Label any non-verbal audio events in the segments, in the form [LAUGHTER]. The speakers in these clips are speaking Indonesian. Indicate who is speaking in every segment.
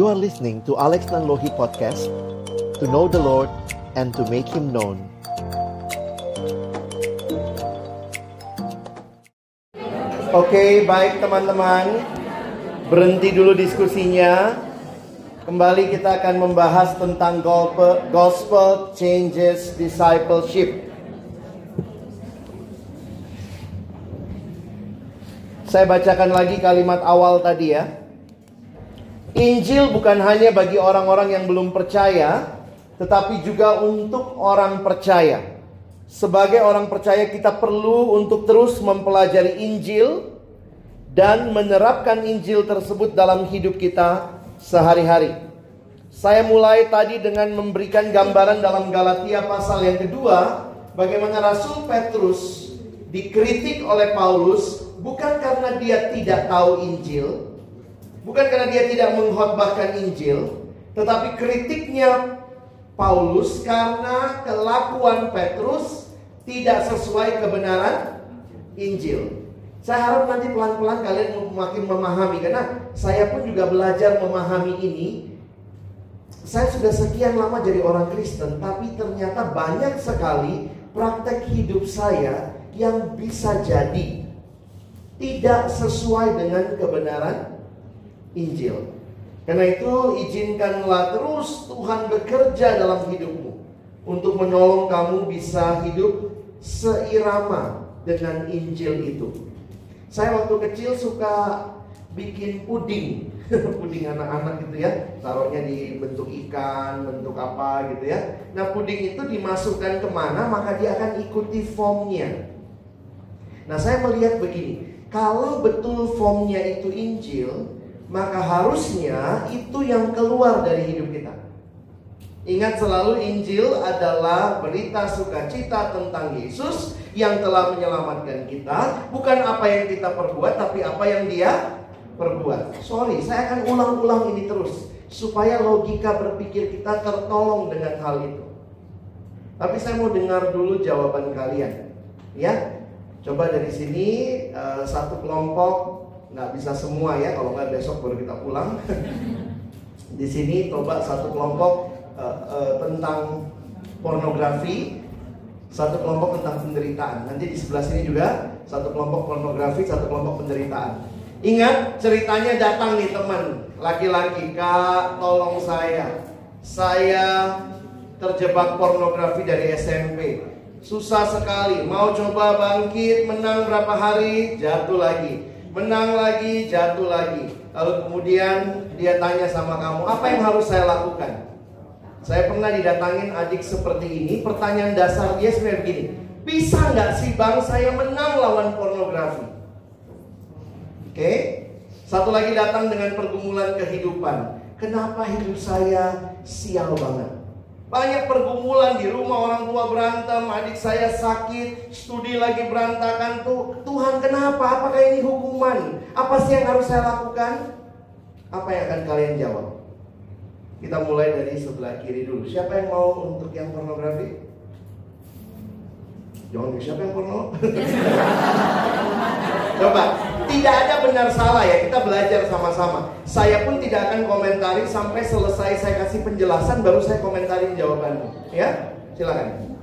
Speaker 1: You are listening to Alex Nanlohi Podcast To know the Lord and to make Him known
Speaker 2: Oke, baik teman-teman. Berhenti dulu diskusinya. Kembali kita akan membahas tentang gospel changes discipleship. Saya bacakan lagi kalimat awal tadi ya. Injil bukan hanya bagi orang-orang yang belum percaya, tetapi juga untuk orang percaya. Sebagai orang percaya kita perlu untuk terus mempelajari Injil dan menerapkan Injil tersebut dalam hidup kita sehari-hari. Saya mulai tadi dengan memberikan gambaran dalam Galatia pasal yang kedua bagaimana Rasul Petrus dikritik oleh Paulus bukan karena dia tidak tahu Injil, bukan karena dia tidak mengkhotbahkan Injil, tetapi kritiknya Paulus karena kelakuan Petrus tidak sesuai kebenaran Injil. Saya harap nanti pelan-pelan kalian makin memahami karena saya pun juga belajar memahami ini. Saya sudah sekian lama jadi orang Kristen, tapi ternyata banyak sekali praktek hidup saya yang bisa jadi tidak sesuai dengan kebenaran Injil. Karena itu izinkanlah terus Tuhan bekerja dalam hidupmu untuk menolong kamu bisa hidup seirama dengan Injil itu. Saya waktu kecil suka bikin puding, [LAUGHS] puding anak-anak gitu ya, taruhnya di bentuk ikan, bentuk apa gitu ya. Nah puding itu dimasukkan ke mana maka dia akan ikuti formnya. Nah saya melihat begini, kalau betul formnya itu Injil, maka harusnya itu yang keluar dari hidup kita. Ingat selalu Injil adalah berita sukacita tentang Yesus yang telah menyelamatkan kita, bukan apa yang kita perbuat tapi apa yang dia perbuat. Sorry, saya akan ulang-ulang ini terus supaya logika berpikir kita tertolong dengan hal itu. Tapi saya mau dengar dulu jawaban kalian. Ya, Coba dari sini uh, satu kelompok nggak bisa semua ya kalau nggak besok baru kita pulang. [LAUGHS] Di sini coba satu kelompok uh, uh, tentang pornografi, satu kelompok tentang penderitaan. Nanti di sebelah sini juga satu kelompok pornografi, satu kelompok penderitaan. Ingat ceritanya datang nih teman laki-laki kak tolong saya, saya terjebak pornografi dari SMP Susah sekali. Mau coba bangkit, menang berapa hari, jatuh lagi. Menang lagi, jatuh lagi. Lalu kemudian dia tanya sama kamu, apa yang harus saya lakukan? Saya pernah didatangin adik seperti ini. Pertanyaan dasar dia sebenarnya begini. Bisa nggak sih bang saya menang lawan pornografi? Oke. Satu lagi datang dengan pergumulan kehidupan. Kenapa hidup saya sial banget? Banyak pergumulan di rumah orang tua berantem, adik saya sakit, studi lagi berantakan tuh. Tuhan kenapa? Apakah ini hukuman? Apa sih yang harus saya lakukan? Apa yang akan kalian jawab? Kita mulai dari sebelah kiri dulu. Siapa yang mau untuk yang pornografi? Jangan siapa yang porno? [LAUGHS] Coba, tidak ada benar salah ya, kita belajar sama-sama. Saya pun tidak akan komentari sampai selesai saya kasih penjelasan baru saya komentarin jawabannya. Ya, silakan.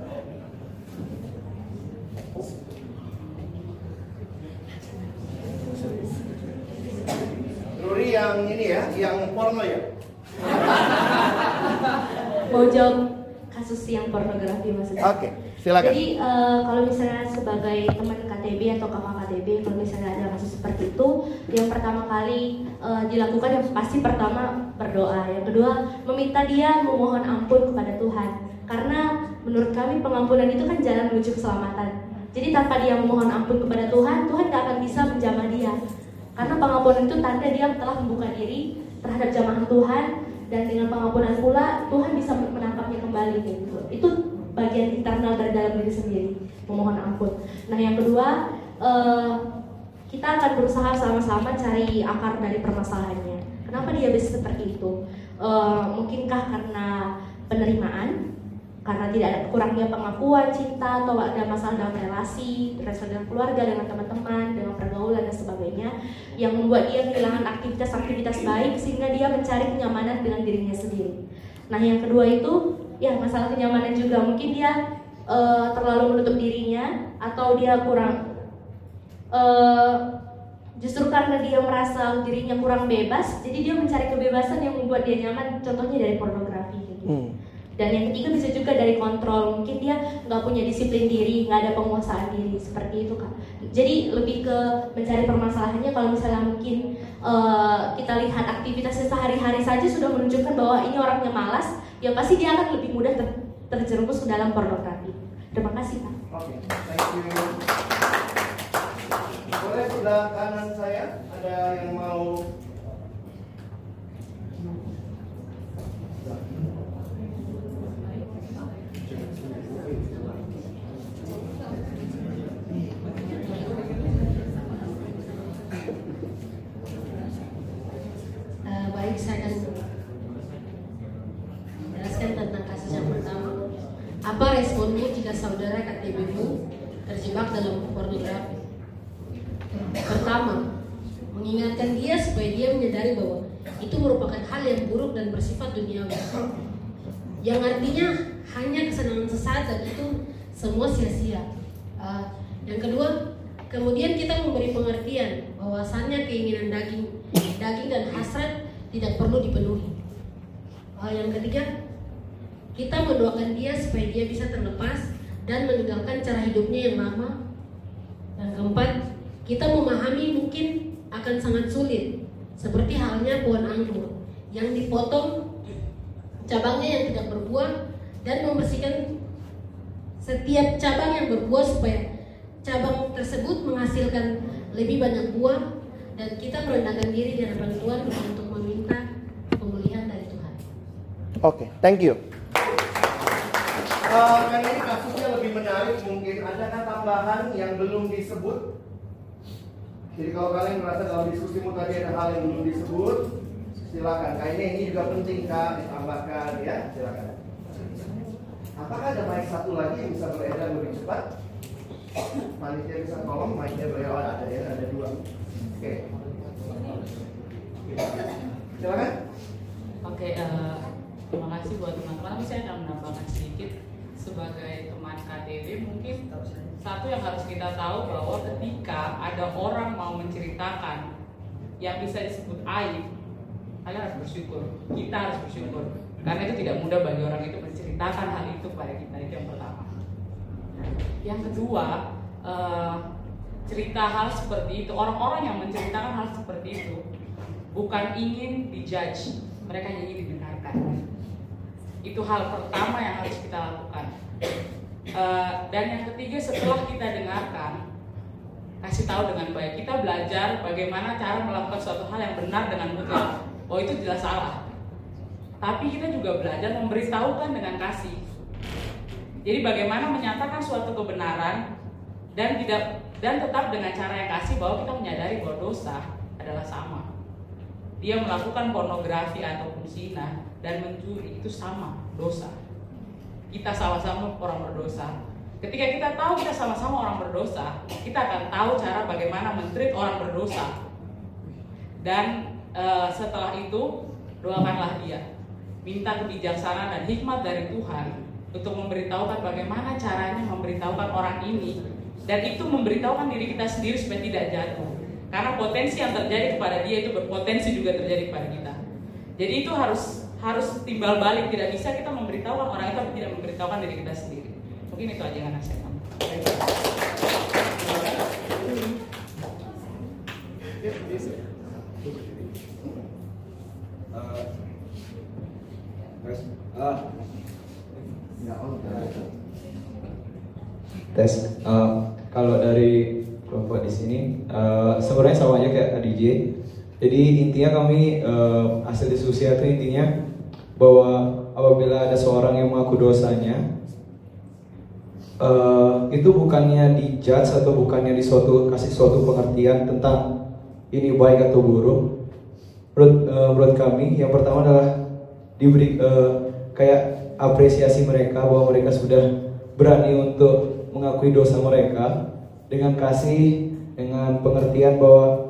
Speaker 2: Ruri yang ini ya, yang porno ya.
Speaker 3: Mau jawab kasus yang pornografi maksudnya?
Speaker 2: Oke. Okay. Silakan.
Speaker 3: Jadi uh, kalau misalnya sebagai teman KTB atau kakak KTB, kalau misalnya ada kasus seperti itu, yang pertama kali uh, dilakukan yang pasti pertama berdoa, yang kedua meminta dia memohon ampun kepada Tuhan, karena menurut kami pengampunan itu kan jalan menuju keselamatan. Jadi tanpa dia memohon ampun kepada Tuhan, Tuhan tidak akan bisa menjamah dia, karena pengampunan itu tanda dia telah membuka diri terhadap jamaah Tuhan dan dengan pengampunan pula Tuhan bisa menangkapnya kembali gitu. Itu bagian internal dari dalam diri sendiri memohon ampun. Nah yang kedua uh, kita akan berusaha sama-sama cari akar dari permasalahannya. Kenapa dia bisa seperti itu? Uh, mungkinkah karena penerimaan? karena tidak ada kurangnya pengakuan cinta atau ada masalah dalam relasi, relasi dengan keluarga, dengan teman-teman, dengan pergaulan dan sebagainya yang membuat dia kehilangan aktivitas-aktivitas baik sehingga dia mencari kenyamanan dengan dirinya sendiri. Nah, yang kedua itu ya masalah kenyamanan juga mungkin dia uh, terlalu menutup dirinya atau dia kurang uh, justru karena dia merasa dirinya kurang bebas, jadi dia mencari kebebasan yang membuat dia nyaman. Contohnya dari pornografi. Gitu. Hmm. Dan yang ketiga bisa juga dari kontrol, mungkin dia nggak punya disiplin diri, nggak ada penguasaan diri seperti itu kak. Jadi lebih ke mencari permasalahannya kalau misalnya mungkin uh, kita lihat aktivitasnya sehari-hari saja sudah menunjukkan bahwa ini orangnya malas, ya pasti dia akan lebih mudah ter terjerumus ke dalam pornografi. Terima kasih kak.
Speaker 2: Oke, okay, thank you. Sebelah kanan saya ada yang mau
Speaker 4: Apa responmu jika saudara KTBmu terjebak dalam pornografi? Pertama, mengingatkan dia supaya dia menyadari bahwa itu merupakan hal yang buruk dan bersifat duniawi. Yang artinya hanya kesenangan sesaat dan itu semua sia-sia. Uh, yang kedua, kemudian kita memberi pengertian bahwasannya keinginan daging, daging dan hasrat tidak perlu dipenuhi. Uh, yang ketiga, kita mendoakan dia supaya dia bisa terlepas dan meninggalkan cara hidupnya yang lama. Dan keempat, kita memahami mungkin akan sangat sulit, seperti halnya pohon anggur yang dipotong cabangnya yang tidak berbuah dan membersihkan setiap cabang yang berbuah supaya cabang tersebut menghasilkan lebih banyak buah dan kita merendahkan diri di hadapan Tuhan untuk meminta pemulihan dari Tuhan.
Speaker 2: Oke, okay, thank you. Uh, karena ini kasusnya lebih menarik mungkin adakah tambahan yang belum disebut? Jadi kalau kalian merasa dalam diskusimu tadi ada hal yang belum disebut, silakan. Kayaknya ini juga penting kak ditambahkan ya, silakan. Apakah ada mic satu lagi yang bisa beredar lebih cepat? Panitia bisa tolong mic-nya ada ya, ada dua. Oke. Okay. Silakan.
Speaker 5: Oke, eh, terima kasih buat teman-teman. Saya akan menambahkan sedikit sebagai teman KTB mungkin satu yang harus kita tahu bahwa ketika ada orang mau menceritakan yang bisa disebut aib, kalian harus bersyukur. Kita harus bersyukur karena itu tidak mudah bagi orang itu menceritakan hal itu kepada kita itu yang pertama. Yang kedua, uh, cerita hal seperti itu orang-orang yang menceritakan hal seperti itu bukan ingin dijudge, mereka ingin didengarkan itu hal pertama yang harus kita lakukan. Uh, dan yang ketiga setelah kita dengarkan, kasih tahu dengan baik. Kita belajar bagaimana cara melakukan suatu hal yang benar dengan mutlak. Oh itu jelas salah. Tapi kita juga belajar memberitahukan dengan kasih. Jadi bagaimana menyatakan suatu kebenaran dan tidak dan tetap dengan cara yang kasih bahwa kita menyadari bahwa dosa adalah sama. Dia melakukan pornografi ataupun zina, dan mencuri itu sama dosa. Kita sama-sama orang berdosa. Ketika kita tahu kita sama-sama orang berdosa, kita akan tahu cara bagaimana mentreat orang berdosa. Dan e, setelah itu doakanlah dia. Minta kebijaksanaan dan hikmat dari Tuhan untuk memberitahukan bagaimana caranya memberitahukan orang ini dan itu memberitahukan diri kita sendiri supaya tidak jatuh. Karena potensi yang terjadi kepada dia itu berpotensi juga terjadi kepada kita. Jadi itu harus harus timbal balik. Tidak bisa kita memberitahukan orang itu tidak memberitahukan diri kita sendiri. Mungkin itu aja yang anak saya
Speaker 6: tes uh, kalau dari kelompok di sini uh, sebenarnya sama aja kayak DJ jadi intinya kami uh, hasil diskusi itu intinya bahwa apabila ada seorang yang mengaku dosanya uh, itu bukannya dijudge atau bukannya di suatu kasih suatu pengertian tentang ini baik atau buruk menurut uh, menurut kami yang pertama adalah diberi uh, kayak apresiasi mereka bahwa mereka sudah berani untuk mengakui dosa mereka dengan kasih, dengan pengertian bahwa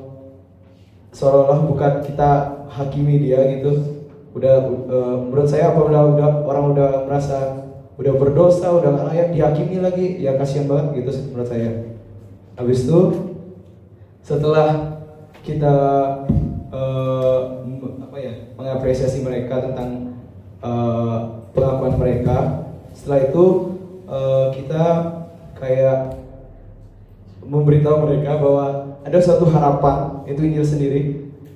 Speaker 6: seolah-olah bukan kita hakimi dia gitu. Udah uh, menurut saya apabila udah orang udah merasa udah berdosa, udah nggak layak dihakimi lagi, ya kasihan banget gitu menurut saya. Habis itu setelah kita uh, apa ya mengapresiasi mereka tentang uh, pengakuan mereka, setelah itu uh, kita kayak memberitahu mereka bahwa ada suatu harapan itu Injil sendiri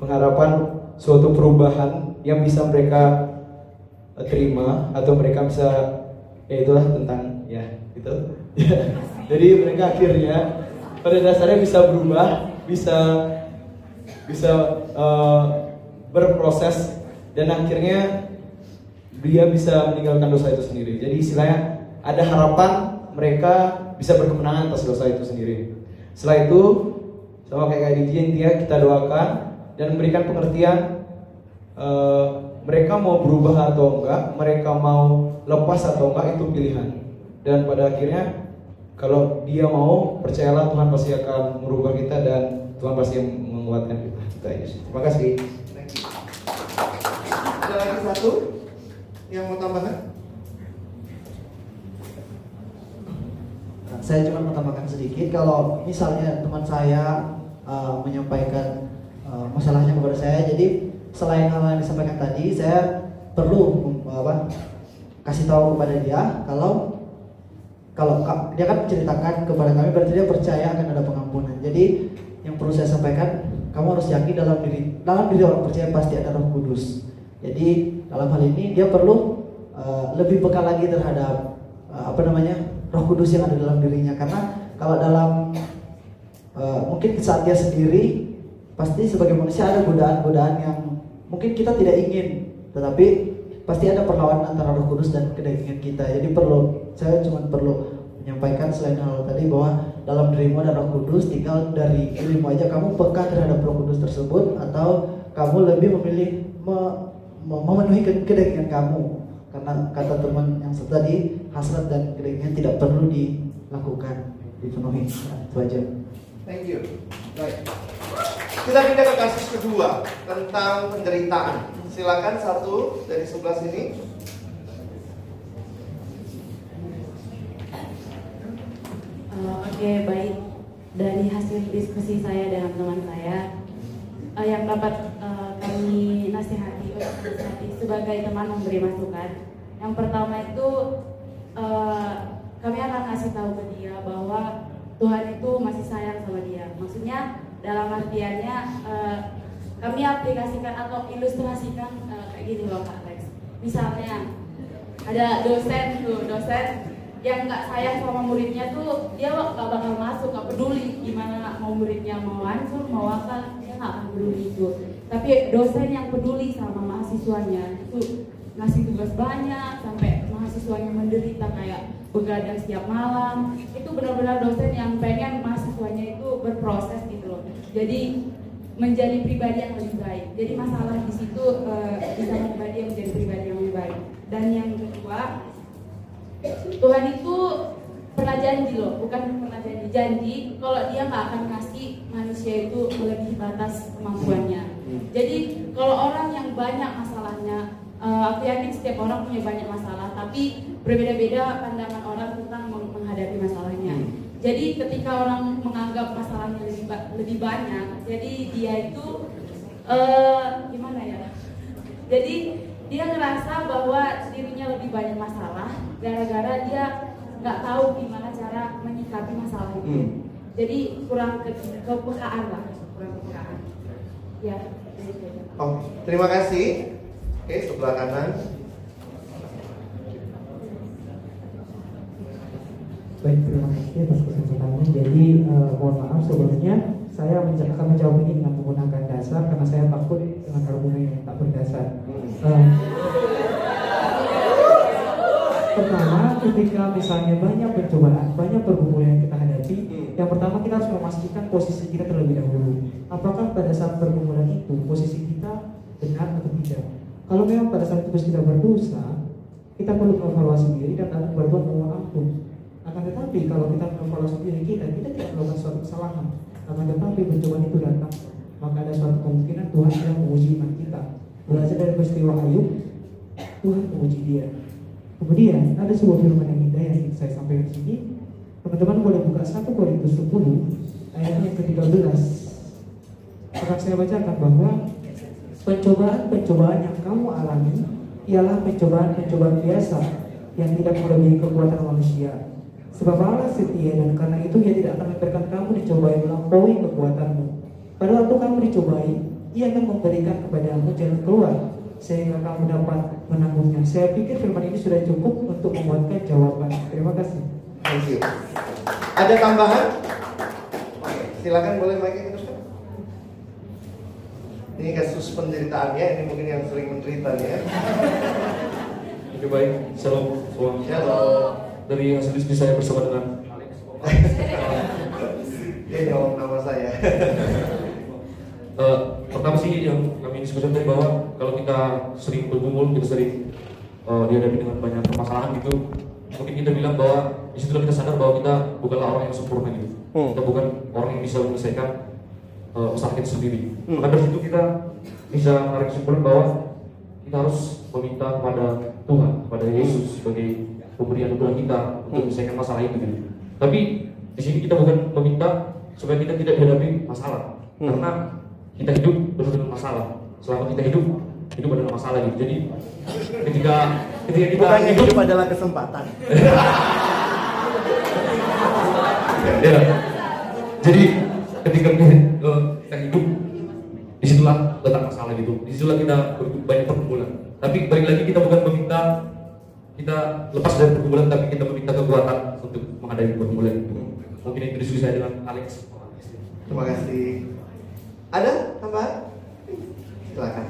Speaker 6: pengharapan suatu perubahan yang bisa mereka terima atau mereka bisa ya itulah tentang ya itu [LAUGHS] jadi mereka akhirnya pada dasarnya bisa berubah bisa bisa uh, berproses dan akhirnya dia bisa meninggalkan dosa itu sendiri. Jadi istilahnya ada harapan mereka bisa berkemenangan atas dosa itu sendiri. Setelah itu sama kayak kayak dia kita doakan dan memberikan pengertian uh, mereka mau berubah atau enggak, mereka mau lepas atau enggak itu pilihan. Dan pada akhirnya kalau dia mau percayalah Tuhan pasti akan merubah kita dan Tuhan pasti menguatkan kita. Aja. Terima kasih.
Speaker 2: Ada lagi satu yang mau tambahkan?
Speaker 7: Saya cuma mau tambahkan sedikit kalau misalnya teman saya uh, menyampaikan uh, masalahnya kepada saya, jadi selain hal yang disampaikan tadi, saya perlu apa kasih tahu kepada dia kalau kalau dia kan menceritakan kepada kami berarti dia percaya akan ada pengampunan. Jadi yang perlu saya sampaikan, kamu harus yakin dalam diri dalam diri orang percaya pasti ada Roh Kudus. Jadi dalam hal ini dia perlu uh, lebih peka lagi terhadap uh, apa namanya Roh Kudus yang ada dalam dirinya karena kalau dalam uh, mungkin saat dia sendiri pasti sebagai manusia ada godaan-godaan yang mungkin kita tidak ingin. Tetapi pasti ada perlawanan antara Roh Kudus dan kedagingan kita. Jadi perlu saya cuma perlu menyampaikan selain hal tadi bahwa dalam dirimu ada Roh Kudus tinggal dari dirimu aja kamu peka terhadap Roh Kudus tersebut atau kamu lebih memilih me, memenuhi kedagingan kamu. Karena kata teman yang tadi hasrat dan keringnya tidak perlu dilakukan dipenuhi. Itu aja
Speaker 2: thank you. Baik. Kita pindah ke kasus kedua tentang penderitaan. Silakan satu dari sebelah sini.
Speaker 8: Uh, Oke okay, baik. Dari hasil diskusi saya dengan teman saya uh, yang dapat uh, kami nasihati, nasihati sebagai teman memberi masukan. Yang pertama itu uh, kami akan kasih tahu ke dia bahwa Tuhan itu masih sayang sama dia. Maksudnya dalam artiannya uh, kami aplikasikan atau ilustrasikan uh, kayak gini loh Kak Lex. Misalnya ada dosen tuh dosen yang nggak sayang sama muridnya tuh dia nggak bakal masuk nggak peduli gimana mau muridnya mau hancur mau apa dia nggak akan peduli itu tapi dosen yang peduli sama mahasiswanya itu ngasih tugas banyak sampai mahasiswanya menderita kayak begadang setiap malam. Itu benar-benar dosen yang pengen mahasiswanya itu berproses gitu loh. Jadi menjadi pribadi yang lebih baik. Jadi masalah di situ uh, bisa mengubah dia menjadi pribadi yang lebih baik. Dan yang kedua Tuhan itu pernah janji loh bukan pernah janji janji kalau dia nggak akan kasih manusia itu melebihi batas kemampuannya. Jadi kalau orang yang banyak masalahnya uh, aku yakin setiap orang punya banyak masalah tapi berbeda-beda pandangan orang tentang menghadapi masalahnya hmm. jadi ketika orang menganggap masalahnya lebih lebih banyak jadi dia itu uh, gimana ya jadi dia ngerasa bahwa dirinya lebih banyak masalah gara-gara dia nggak tahu gimana cara menyikapi masalah itu hmm. jadi kurang ke kepekaan lah kurang kepekaan ya
Speaker 2: Oh, terima kasih. Oke, sebelah kanan.
Speaker 9: Baik, terima kasih atas kesempatannya. Jadi uh, mohon maaf sebelumnya saya akan menjawab ini dengan menggunakan dasar karena saya takut dengan argumen yang tak berdasar. Uh, pertama, ketika misalnya banyak percobaan, banyak pergumulan yang kita hadapi, yang pertama kita harus memastikan posisi kita terlebih dahulu. Apakah pada saat pergumulan itu posisi kita benar atau tidak? Kalau memang pada saat itu kita berdosa, kita perlu evaluasi diri dan kepada Tuhan mohon ampun. Akan tetapi kalau kita mengevaluasi diri kita, kita tidak melakukan suatu kesalahan. Akan tetapi pencobaan itu datang, maka ada suatu kemungkinan Tuhan sedang menguji iman kita. Belajar dari peristiwa Ayub, Tuhan menguji dia. Kemudian ada sebuah firman yang indah yang saya sampaikan di sini. Teman-teman boleh buka 1 Korintus 10 ayat yang ke-13. Akan saya bacakan bahwa pencobaan-pencobaan yang kamu alami ialah pencobaan-pencobaan biasa yang tidak melebihi kekuatan manusia. Sebab Allah setia dan karena itu ia tidak akan memberikan kamu dicobai melampaui kekuatanmu. Pada waktu kamu dicobai, ia akan memberikan kepadamu jalan keluar sehingga kamu dapat menanggungnya. Saya pikir firman ini sudah cukup untuk membuatkan jawaban. Terima kasih.
Speaker 2: Thank you. Ada tambahan? Silakan boleh lagi teruskan. Ini kasus penderitaannya, ini mungkin yang sering menderita nih ya. [LAUGHS]
Speaker 10: Oke baik, shalom semua.
Speaker 2: Shalom.
Speaker 10: Dari hasil diskusi saya bersama dengan Alex.
Speaker 2: Dia jawab nama saya. [LAUGHS]
Speaker 10: Eh, pertama sih yang kami diskusikan tadi bahwa kalau kita sering bergumul, kita sering eh, dihadapi dengan banyak permasalahan gitu, mungkin kita bilang bahwa di situlah kita sadar bahwa kita bukanlah orang yang sempurna gitu.
Speaker 2: Hmm.
Speaker 10: Kita bukan orang yang bisa menyelesaikan eh, usaha kita sendiri.
Speaker 2: Hmm.
Speaker 10: Maka dari situ kita bisa menarik kesimpulan bahwa kita harus meminta kepada Tuhan, kepada Yesus sebagai pemberian Tuhan kita untuk
Speaker 2: Hmm.
Speaker 10: menyelesaikan masalah itu gitu. Tapi di sini kita bukan meminta supaya kita tidak dihadapi masalah,
Speaker 2: Hmm.
Speaker 10: karena kita hidup dengan masalah. Selama kita hidup, hidup adalah masalah gitu. Jadi ketika ketika kita
Speaker 2: Bukannya hidup adalah kesempatan. [LAUGHS]
Speaker 10: ya. Jadi ketika kita, eh, kita hidup di situlah letak masalah gitu. Di situlah kita banyak pergumulan. Tapi balik lagi kita bukan meminta kita lepas dari pergumulan, tapi kita meminta kekuatan untuk menghadapi pergumulan itu. Mungkin itu diskusi saya dengan Alex.
Speaker 2: Terima kasih. Ada tambahan? Silakan.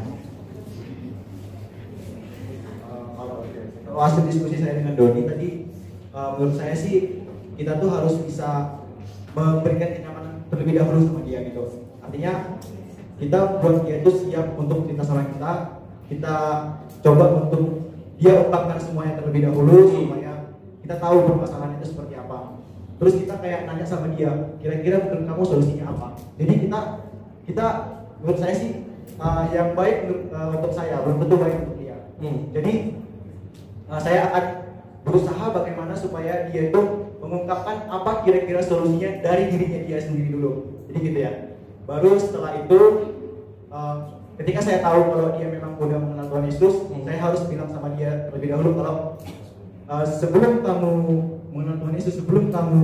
Speaker 11: kalau hasil diskusi saya dengan Doni tadi eh, menurut saya sih kita tuh harus bisa memberikan kenyamanan terlebih dahulu sama dia gitu artinya kita buat dia itu siap untuk cerita sama kita. Kita coba untuk dia ungkapkan semuanya terlebih dahulu supaya kita tahu permasalahan itu seperti apa. Terus kita kayak nanya sama dia kira-kira menurut kamu solusinya apa? Jadi kita kita menurut saya sih eh, yang baik eh, untuk saya belum tentu baik untuk dia. Jadi Uh, saya akan berusaha bagaimana supaya dia itu mengungkapkan apa kira-kira solusinya dari dirinya dia sendiri dulu. Jadi gitu ya. Baru setelah itu uh, ketika saya tahu kalau dia memang udah mengenal Tuhan Yesus, saya harus bilang sama dia terlebih dahulu kalau uh, sebelum kamu mengenal Tuhan Yesus, sebelum kamu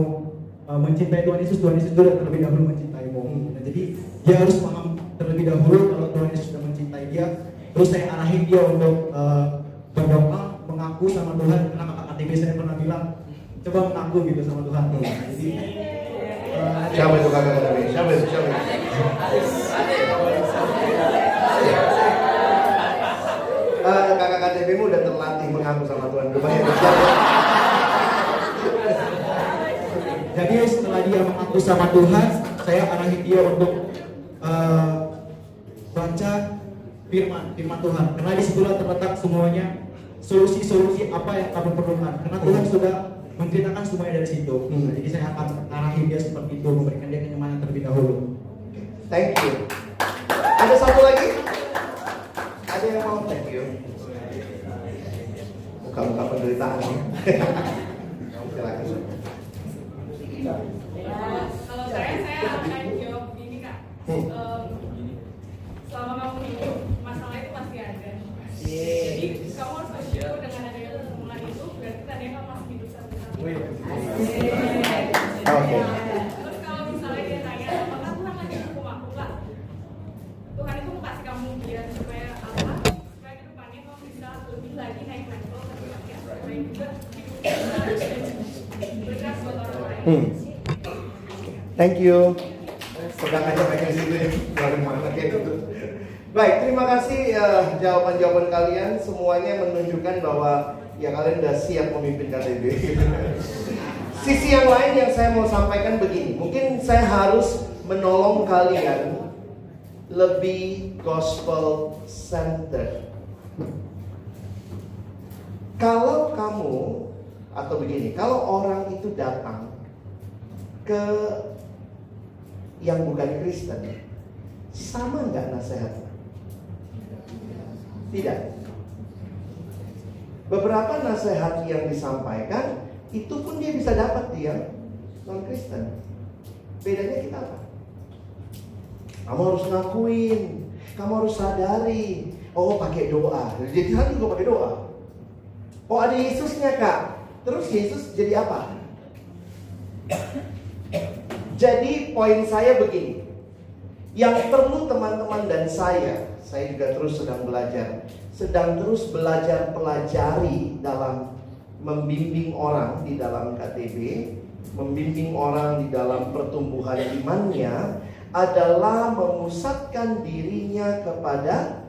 Speaker 11: uh, mencintai Tuhan Yesus, Tuhan Yesus sudah terlebih dahulu mencintaimu. Nah, jadi dia harus paham terlebih dahulu kalau Tuhan Yesus sudah mencintai dia. Terus saya arahin dia untuk uh, berdoa mengaku sama Tuhan. Karena kakak KTB saya pernah bilang coba mengaku gitu sama Tuhan. Nah, jadi
Speaker 2: Siapa itu kakak tadi? Siapa itu? Siapa itu? Eh, kakak KTB mu udah terlatih mengaku sama Tuhan. Siapa?
Speaker 11: jadi setelah dia mengaku sama Tuhan saya arahin dia untuk uh, baca firman firman Tuhan karena di situlah terletak semuanya solusi-solusi apa yang kamu perlukan karena Tuhan sudah menceritakan semuanya dari situ Nah, jadi saya akan arahin dia seperti itu memberikan dia kenyamanan terlebih dahulu
Speaker 2: Thank you. Ada satu lagi? Ada yang mau? Thank you. Muka-muka penderitaan. Silakan.
Speaker 5: kalau saya saya akan jawab ini kak
Speaker 2: Hmm.
Speaker 5: Selama kamu hidup masalah itu pasti ada jadi kamu harus bersyukur dengan adanya pertemuan itu berarti tadinya kamu masih hidup satu satu
Speaker 2: Oke.
Speaker 5: lain
Speaker 2: Hmm. Thank you. Sedang aja pengen situ ya. Dari mana kayak gitu. Kasih eh, jawaban-jawaban kalian semuanya menunjukkan bahwa ya kalian udah siap memimpin KTB. [LAUGHS] Sisi yang lain yang saya mau sampaikan begini, mungkin saya harus menolong kalian lebih gospel center. Kalau kamu atau begini, kalau orang itu datang ke yang bukan Kristen, sama nggak nasihatnya? Tidak. Beberapa nasihat yang disampaikan itu pun dia bisa dapat dia non Kristen. Bedanya kita apa? Kamu harus ngakuin, kamu harus sadari. Oh pakai doa. Jadi hari juga pakai doa. Oh ada Yesusnya kak. Terus Yesus jadi apa? Jadi poin saya begini. Yang perlu teman-teman dan saya, saya juga terus sedang belajar, sedang terus belajar pelajari dalam membimbing orang di dalam KTB, membimbing orang di dalam pertumbuhan imannya adalah memusatkan dirinya kepada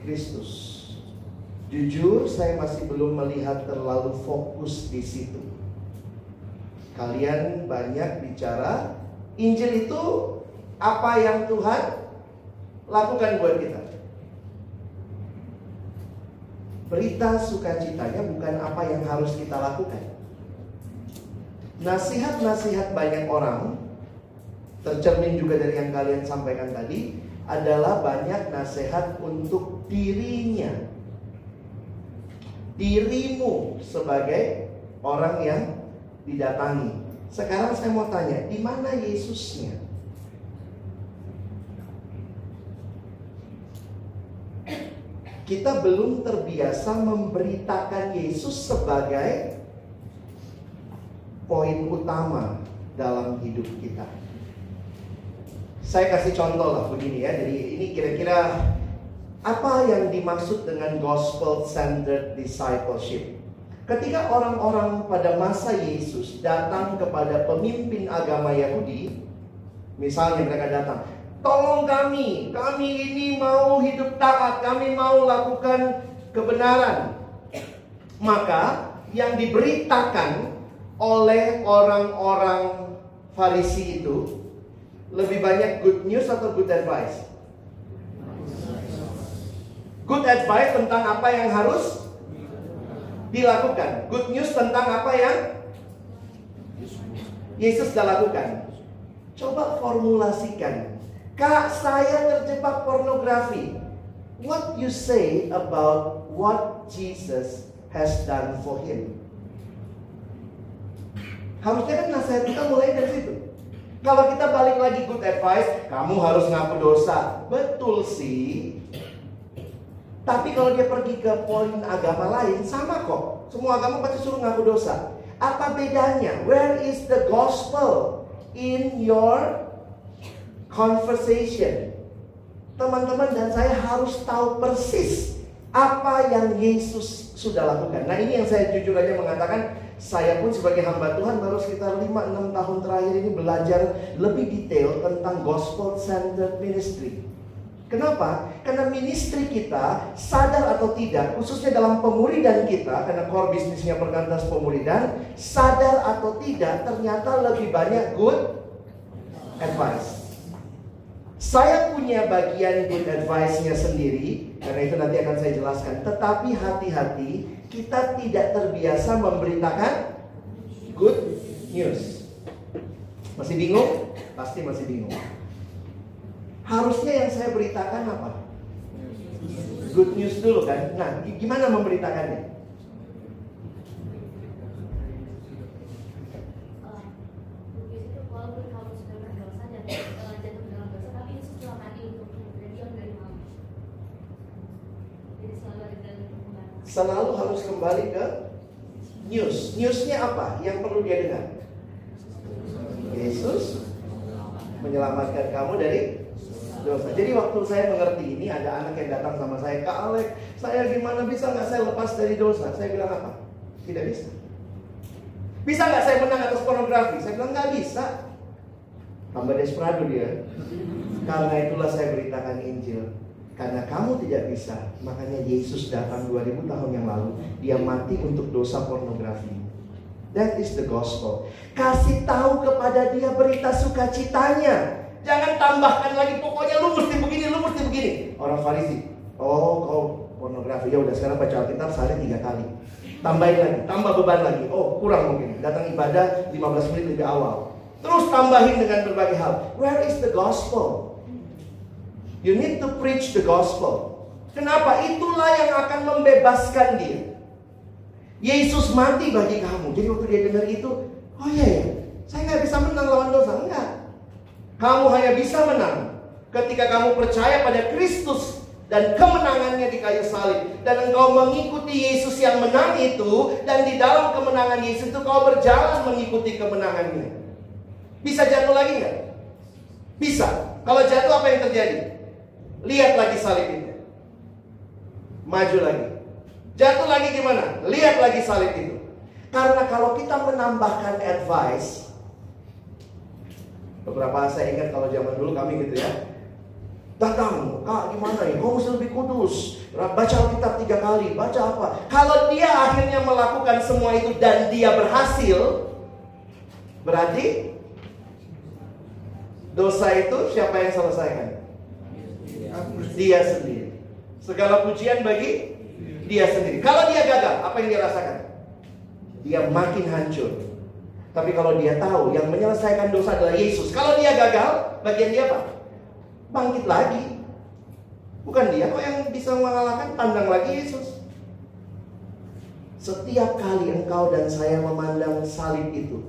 Speaker 2: Kristus. Jujur, saya masih belum melihat terlalu fokus di situ. Kalian banyak bicara Injil itu apa yang Tuhan lakukan buat kita. Berita sukacitanya bukan apa yang harus kita lakukan. Nasihat-nasihat banyak orang tercermin juga dari yang kalian sampaikan tadi adalah banyak nasihat untuk dirinya. Dirimu sebagai orang yang didatangi. Sekarang saya mau tanya, di mana Yesusnya? Kita belum terbiasa memberitakan Yesus sebagai poin utama dalam hidup kita. Saya kasih contoh lah begini ya. Jadi ini kira-kira apa yang dimaksud dengan gospel centered discipleship? Ketika orang-orang pada masa Yesus datang kepada pemimpin agama Yahudi, misalnya mereka datang, tolong kami, kami ini mau hidup taat, kami mau lakukan kebenaran. Maka yang diberitakan oleh orang-orang Farisi itu lebih banyak good news atau good advice? Good advice tentang apa yang harus dilakukan. Good news tentang apa yang Yesus sudah lakukan. Coba formulasikan. Kak, saya terjebak pornografi. What you say about what Jesus has done for him? Harusnya kan nasihat kita mulai dari situ. Kalau kita balik lagi good advice, kamu harus ngaku dosa. Betul sih. Tapi kalau dia pergi ke poin agama lain, sama kok. Semua agama pasti suruh ngaku dosa. Apa bedanya? Where is the gospel in your conversation? Teman-teman dan saya harus tahu persis apa yang Yesus sudah lakukan. Nah ini yang saya jujur aja mengatakan saya pun sebagai hamba Tuhan baru sekitar 5-6 tahun terakhir ini belajar lebih detail tentang gospel centered ministry. Kenapa? Karena ministry kita sadar atau tidak, khususnya dalam pemuridan kita, karena core bisnisnya perkantas pemuridan, sadar atau tidak, ternyata lebih banyak good advice. Saya punya bagian good advice-nya sendiri, karena itu nanti akan saya jelaskan. Tetapi hati-hati, kita tidak terbiasa memberitakan good news. Masih bingung? Pasti masih bingung. Harusnya yang saya beritakan apa? Good news dulu kan. Nah, gimana memberitakannya? Selalu harus kembali ke news. Newsnya apa? Yang perlu dia dengar? Yesus menyelamatkan kamu dari dosa. Jadi waktu saya mengerti ini ada anak yang datang sama saya, Kak Alek, saya gimana bisa nggak saya lepas dari dosa? Saya bilang apa? Tidak bisa. Bisa nggak saya menang atas pornografi? Saya bilang nggak bisa. Tambah desperado dia. Karena itulah saya beritakan Injil. Karena kamu tidak bisa, makanya Yesus datang 2000 tahun yang lalu. Dia mati untuk dosa pornografi. That is the gospel. Kasih tahu kepada dia berita sukacitanya. Jangan tambahkan lagi pokoknya lu mesti begini, lu mesti begini. Orang Farisi, oh kau pornografi. Ya udah sekarang baca Alkitab sehari tiga kali. Tambahin lagi, tambah beban lagi. Oh kurang mungkin. Datang ibadah 15 menit lebih awal. Terus tambahin dengan berbagai hal. Where is the gospel? You need to preach the gospel. Kenapa? Itulah yang akan membebaskan dia. Yesus mati bagi kamu. Jadi waktu dia dengar itu, oh iya ya, saya nggak bisa menang lawan dosa. Enggak. Kamu hanya bisa menang ketika kamu percaya pada Kristus dan kemenangannya di kayu salib dan engkau mengikuti Yesus yang menang itu dan di dalam kemenangan Yesus itu kau berjalan mengikuti kemenangannya. Bisa jatuh lagi nggak? Bisa. Kalau jatuh apa yang terjadi? Lihat lagi salib itu. Maju lagi. Jatuh lagi gimana? Lihat lagi salib itu. Karena kalau kita menambahkan advice, beberapa saya ingat kalau zaman dulu kami gitu ya, datang, kak gimana ya? Kau mesti lebih kudus. Baca Alkitab tiga kali, baca apa? Kalau dia akhirnya melakukan semua itu dan dia berhasil, berarti dosa itu siapa yang selesaikan? Dia sendiri. Segala pujian bagi dia sendiri. Kalau dia gagal, apa yang dia rasakan? Dia makin hancur. Tapi kalau dia tahu yang menyelesaikan dosa adalah Yesus. Kalau dia gagal, bagian dia apa? Bangkit lagi. Bukan dia kok yang bisa mengalahkan, pandang lagi Yesus. Setiap kali engkau dan saya memandang salib itu,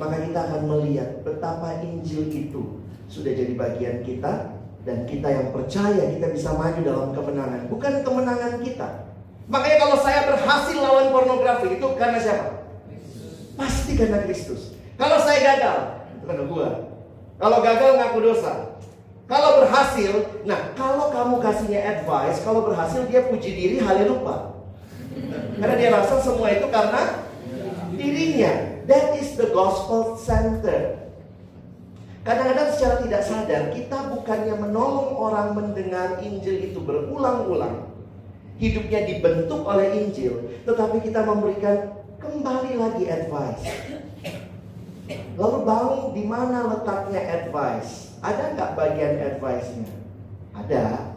Speaker 2: maka kita akan melihat betapa Injil itu sudah jadi bagian kita dan kita yang percaya kita bisa maju dalam kemenangan, bukan kemenangan kita. Makanya kalau saya berhasil lawan pornografi itu karena siapa? Pasti karena Kristus. Kalau saya gagal, itu karena gua. Kalau gagal ngaku dosa. Kalau berhasil, nah kalau kamu kasihnya advice, kalau berhasil dia puji diri, halnya lupa. Karena dia rasa semua itu karena dirinya. That is the gospel center. Kadang-kadang secara tidak sadar kita bukannya menolong orang mendengar Injil itu berulang-ulang. Hidupnya dibentuk oleh Injil, tetapi kita memberikan kembali lagi advice. Lalu bang, di mana letaknya advice? Ada nggak bagian advice-nya? Ada.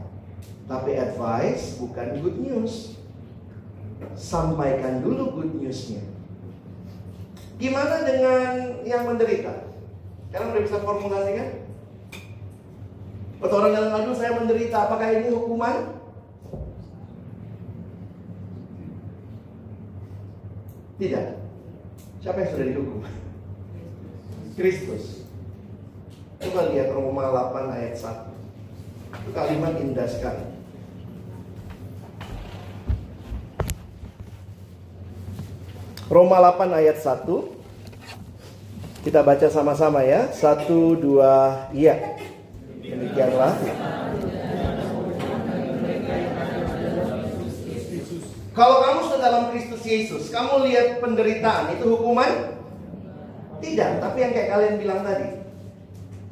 Speaker 2: Tapi advice bukan good news. Sampaikan dulu good news-nya. Gimana dengan yang menderita? Kalian udah bisa formulasikan? Waktu orang dalam aduh saya menderita, apakah ini hukuman? Tidak. Siapa yang sudah dihukum? Kristus. Coba lihat Roma 8 ayat 1. Itu kalimat indah sekali. Roma 8 ayat 1 Kita baca sama-sama ya. Satu, dua, iya. Demikianlah. Kalau kamu sudah dalam Kristus Yesus Kamu lihat penderitaan Itu hukuman? Tidak, tapi yang kayak kalian bilang tadi.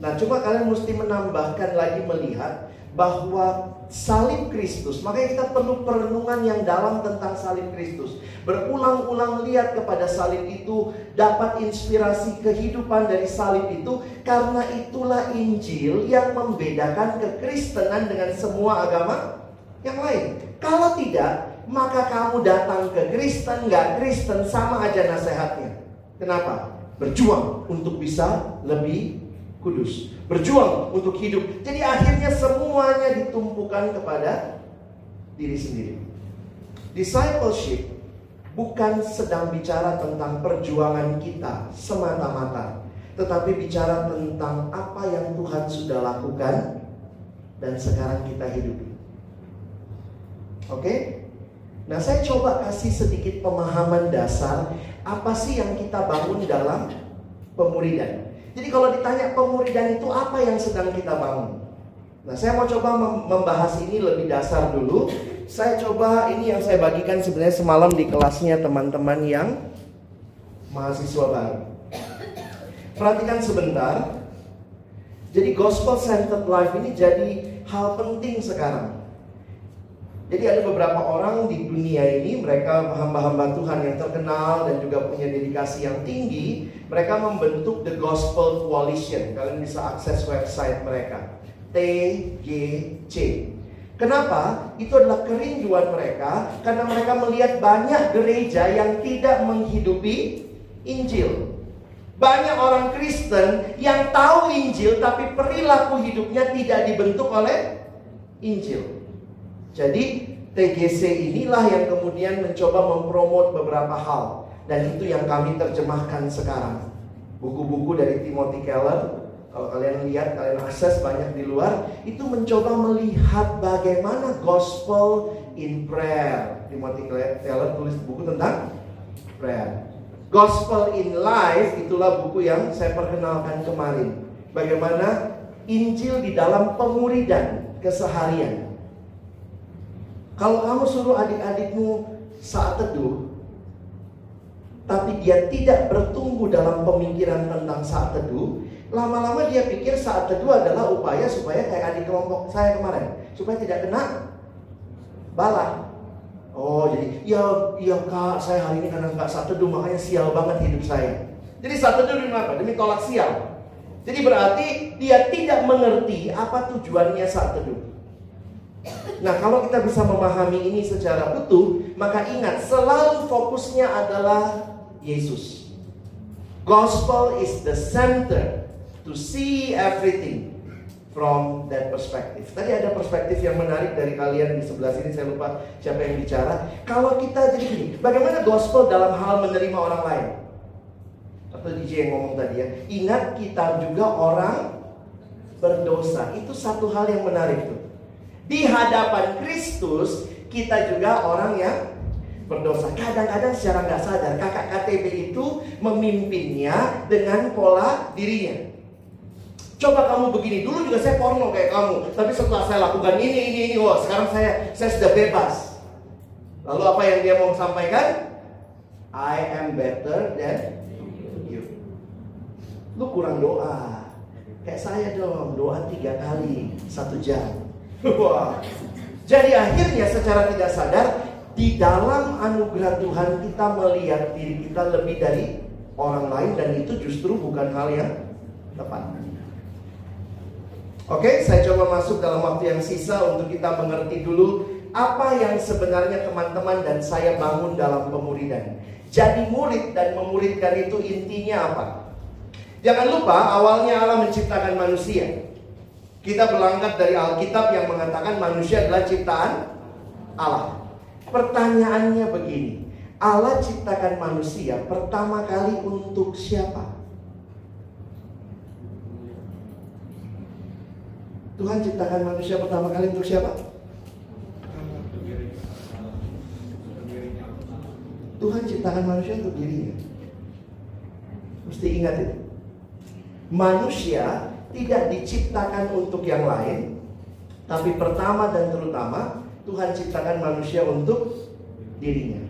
Speaker 2: Nah coba kalian mesti menambahkan lagi melihat bahwa salib Kristus, makanya kita perlu perenungan yang dalam tentang salib Kristus. Berulang-ulang lihat kepada salib itu, dapat inspirasi kehidupan dari salib itu, karena itulah Injil yang membedakan kekristenan dengan semua agama yang lain. Kalau tidak, maka kamu datang ke Kristen, nggak Kristen, sama aja nasihatnya. Kenapa? Berjuang untuk bisa lebih kudus. Berjuang untuk hidup. Jadi akhirnya semuanya ditumpukan kepada diri sendiri. Discipleship bukan sedang bicara tentang perjuangan kita semata-mata. Tetapi bicara tentang apa yang Tuhan sudah lakukan dan sekarang kita hidupi. Oke? Nah saya coba kasih sedikit pemahaman dasar apa sih yang kita bangun dalam pemuridan. Jadi kalau ditanya pemuridan itu apa yang sedang kita bangun? Nah, saya mau coba membahas ini lebih dasar dulu. Saya coba ini yang saya bagikan sebenarnya semalam di kelasnya teman-teman yang mahasiswa baru. Perhatikan sebentar. Jadi gospel centered life ini jadi hal penting sekarang. Jadi ada beberapa orang di dunia ini, mereka hamba-hamba Tuhan yang terkenal dan juga punya dedikasi yang tinggi, mereka membentuk The Gospel Coalition. Kalian bisa akses website mereka. TGC. Kenapa? Itu adalah kerinduan mereka karena mereka melihat banyak gereja yang tidak menghidupi Injil. Banyak orang Kristen yang tahu Injil tapi perilaku hidupnya tidak dibentuk oleh Injil. Jadi TGC inilah yang kemudian mencoba mempromot beberapa hal dan itu yang kami terjemahkan sekarang. Buku-buku dari Timothy Keller kalau kalian lihat, kalian akses banyak di luar, itu mencoba melihat bagaimana gospel in prayer. Timothy Keller tulis buku tentang prayer. Gospel in life itulah buku yang saya perkenalkan kemarin. Bagaimana Injil di dalam pemuridan keseharian. Kalau kamu suruh adik-adikmu saat teduh, tapi dia tidak bertumbuh dalam pemikiran tentang saat teduh, Lama-lama dia pikir saat teduh adalah upaya supaya kayak adik kelompok saya kemarin, supaya tidak kena bala. Oh jadi ya ya kak saya hari ini karena nggak saat teduh makanya sial banget hidup saya. Jadi saat teduh demi apa? Demi tolak sial. Jadi berarti dia tidak mengerti apa tujuannya saat teduh. Nah kalau kita bisa memahami ini secara utuh Maka ingat selalu fokusnya adalah Yesus Gospel is the center to see everything from that perspective. Tadi ada perspektif yang menarik dari kalian di sebelah sini, saya lupa siapa yang bicara. Kalau kita jadi gini, bagaimana gospel dalam hal menerima orang lain? Atau DJ yang ngomong tadi ya, ingat kita juga orang berdosa. Itu satu hal yang menarik tuh. Di hadapan Kristus, kita juga orang yang berdosa. Kadang-kadang secara nggak sadar, kakak KTB itu memimpinnya dengan pola dirinya. Coba kamu begini, dulu juga saya porno kayak kamu, tapi setelah saya lakukan ini, ini, ini, wah sekarang saya saya sudah bebas. Lalu apa yang dia mau sampaikan? I am better than you. Lu kurang doa. Kayak saya dong, doa tiga kali, satu jam. [LAUGHS] Wah. Jadi akhirnya secara tidak sadar, di dalam anugerah Tuhan kita melihat diri kita lebih dari orang lain dan itu justru bukan hal yang tepat. Oke, saya coba masuk dalam waktu yang sisa untuk kita mengerti dulu apa yang sebenarnya teman-teman dan saya bangun dalam pemuridan. Jadi murid dan memuridkan itu intinya apa? Jangan lupa awalnya Allah menciptakan manusia. Kita berangkat dari Alkitab yang mengatakan manusia adalah ciptaan Allah. Pertanyaannya begini, Allah ciptakan manusia pertama kali untuk siapa? Tuhan ciptakan manusia pertama kali untuk siapa? Tuhan ciptakan manusia untuk dirinya. Mesti ingat itu. Manusia tidak diciptakan untuk yang lain, tapi pertama dan terutama Tuhan ciptakan manusia untuk dirinya.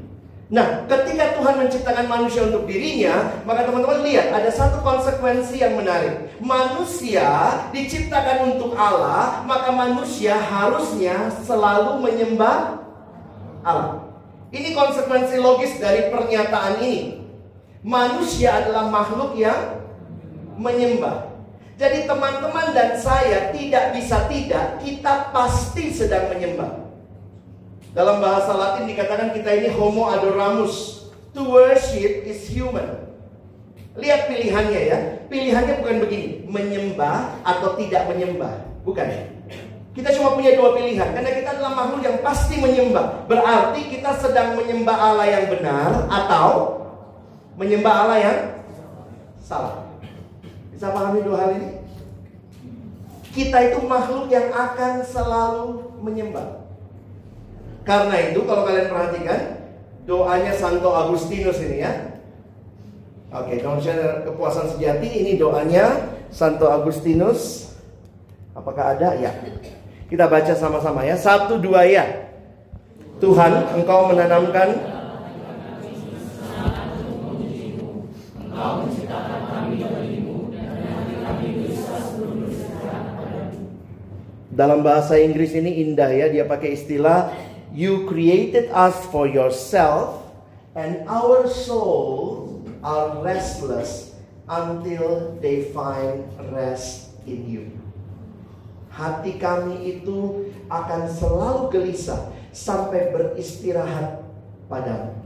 Speaker 2: Nah, ketika Tuhan menciptakan manusia untuk dirinya, maka teman-teman lihat ada satu konsekuensi yang menarik. Manusia diciptakan untuk Allah, maka manusia harusnya selalu menyembah Allah. Ini konsekuensi logis dari pernyataan ini. Manusia adalah makhluk yang menyembah. Jadi teman-teman dan saya tidak bisa tidak, kita pasti sedang menyembah. Dalam bahasa Latin dikatakan kita ini homo adoramus. To worship is human. Lihat pilihannya ya. Pilihannya bukan begini, menyembah atau tidak menyembah. Bukan ya. Kita cuma punya dua pilihan karena kita adalah makhluk yang pasti menyembah. Berarti kita sedang menyembah Allah yang benar atau menyembah Allah yang salah. Bisa pahami dua hal ini? Kita itu makhluk yang akan selalu menyembah. Karena itu kalau kalian perhatikan doanya Santo Agustinus ini ya. Oke, saya kepuasan sejati ini doanya Santo Agustinus. Apakah ada? Ya. Kita baca sama-sama ya. Satu dua ya. Tuhan, Engkau menanamkan Dalam bahasa Inggris ini indah ya, dia pakai istilah You created us for yourself, and our souls are restless until they find rest in you. hati kami itu akan selalu gelisah sampai beristirahat padamu.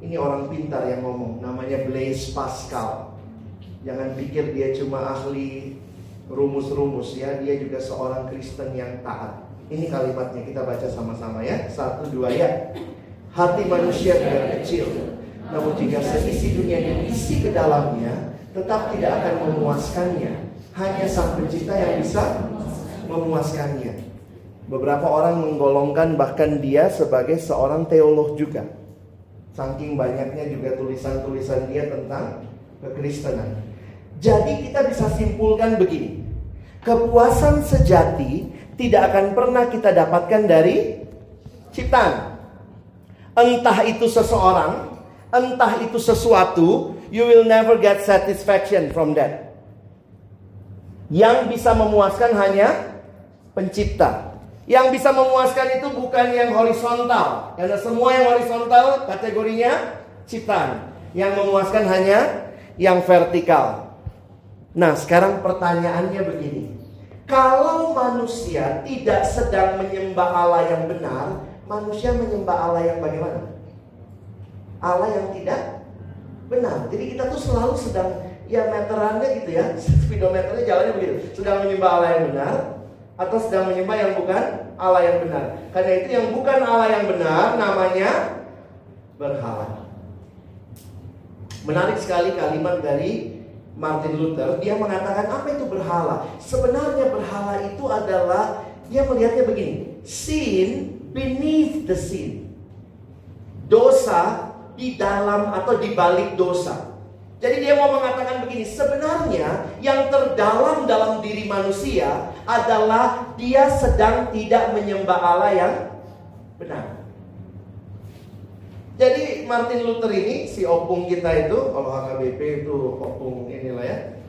Speaker 2: Ini orang pintar yang ngomong, namanya Blaise Pascal. Jangan pikir dia cuma ahli rumus-rumus ya, dia juga seorang Kristen yang taat. Ini kalimatnya kita baca sama-sama ya. Satu dua ya. Hati manusia tidak kecil, namun jika seisi dunia diisi ke dalamnya, tetap tidak akan memuaskannya. Hanya sang pencipta yang bisa memuaskannya. Beberapa orang menggolongkan bahkan dia sebagai seorang teolog juga. Saking banyaknya juga tulisan-tulisan dia tentang kekristenan. Jadi kita bisa simpulkan begini. Kepuasan sejati tidak akan pernah kita dapatkan dari ciptaan. Entah itu seseorang, entah itu sesuatu, you will never get satisfaction from that. Yang bisa memuaskan hanya pencipta. Yang bisa memuaskan itu bukan yang horizontal. Karena semua yang horizontal kategorinya ciptaan. Yang memuaskan hanya yang vertikal. Nah, sekarang pertanyaannya begini. Kalau manusia tidak sedang menyembah Allah yang benar, manusia menyembah Allah yang bagaimana? Allah yang tidak benar. Jadi kita tuh selalu sedang ya meterannya gitu ya, [LAUGHS] speedometernya jalannya begitu. Sedang menyembah Allah yang benar atau sedang menyembah yang bukan Allah yang benar. Karena itu yang bukan Allah yang benar namanya berhala. Menarik sekali kalimat dari Martin Luther. Dia mengatakan apa itu berhala? Sebenarnya berhala itu adalah dia melihatnya begini. Sin beneath the sin. Dosa di dalam atau di balik dosa. Jadi dia mau mengatakan begini, sebenarnya yang terdalam dalam diri manusia adalah dia sedang tidak menyembah Allah yang benar. Jadi Martin Luther ini si opung kita itu, kalau HKBP itu opung inilah ya.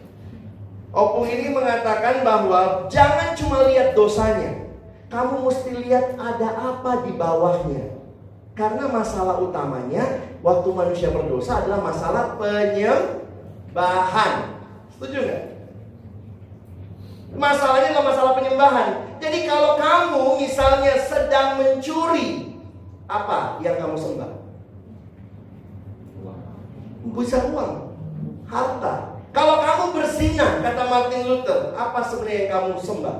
Speaker 2: Opung ini mengatakan bahwa jangan cuma lihat dosanya. Kamu mesti lihat ada apa di bawahnya. Karena masalah utamanya waktu manusia berdosa adalah masalah penyembahan. Setuju nggak? Masalahnya adalah masalah penyembahan. Jadi kalau kamu misalnya sedang mencuri, apa yang kamu sembah? Bisa uang, harta. Kalau kamu bersinah, kata Martin Luther, apa sebenarnya yang kamu sembah?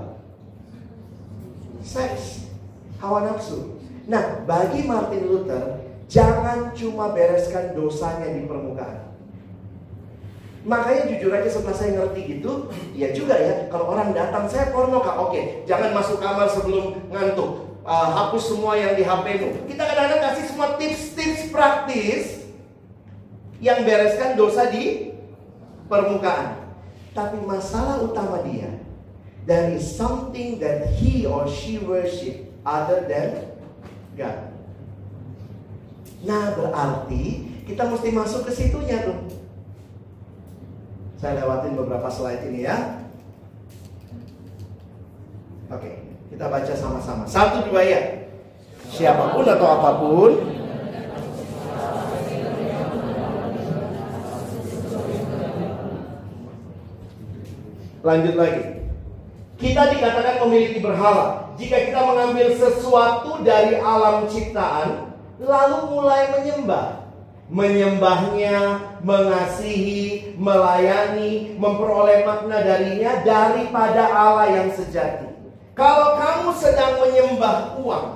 Speaker 2: Seks, hawa nafsu. Nah, bagi Martin Luther, jangan cuma bereskan dosanya di permukaan. Makanya jujur aja setelah saya ngerti gitu, ya juga ya, kalau orang datang, saya porno kak, oke, jangan masuk kamar sebelum ngantuk. Uh, hapus semua yang di HP-mu. Kita kadang-kadang kasih semua tips-tips praktis yang bereskan dosa di permukaan. Tapi masalah utama dia, is something that he or she worship other than God. Nah berarti kita mesti masuk ke situnya tuh. Saya lewatin beberapa slide ini ya. Oke, kita baca sama-sama. Satu dua ya. Siapa pun atau apa pun Lanjut lagi. Kita dikatakan memiliki berhala. Jika kita mengambil sesuatu dari alam ciptaan, lalu mulai menyembah. Menyembahnya, mengasihi, melayani, memperoleh makna darinya daripada Allah yang sejati. Kalau kamu sedang menyembah uang,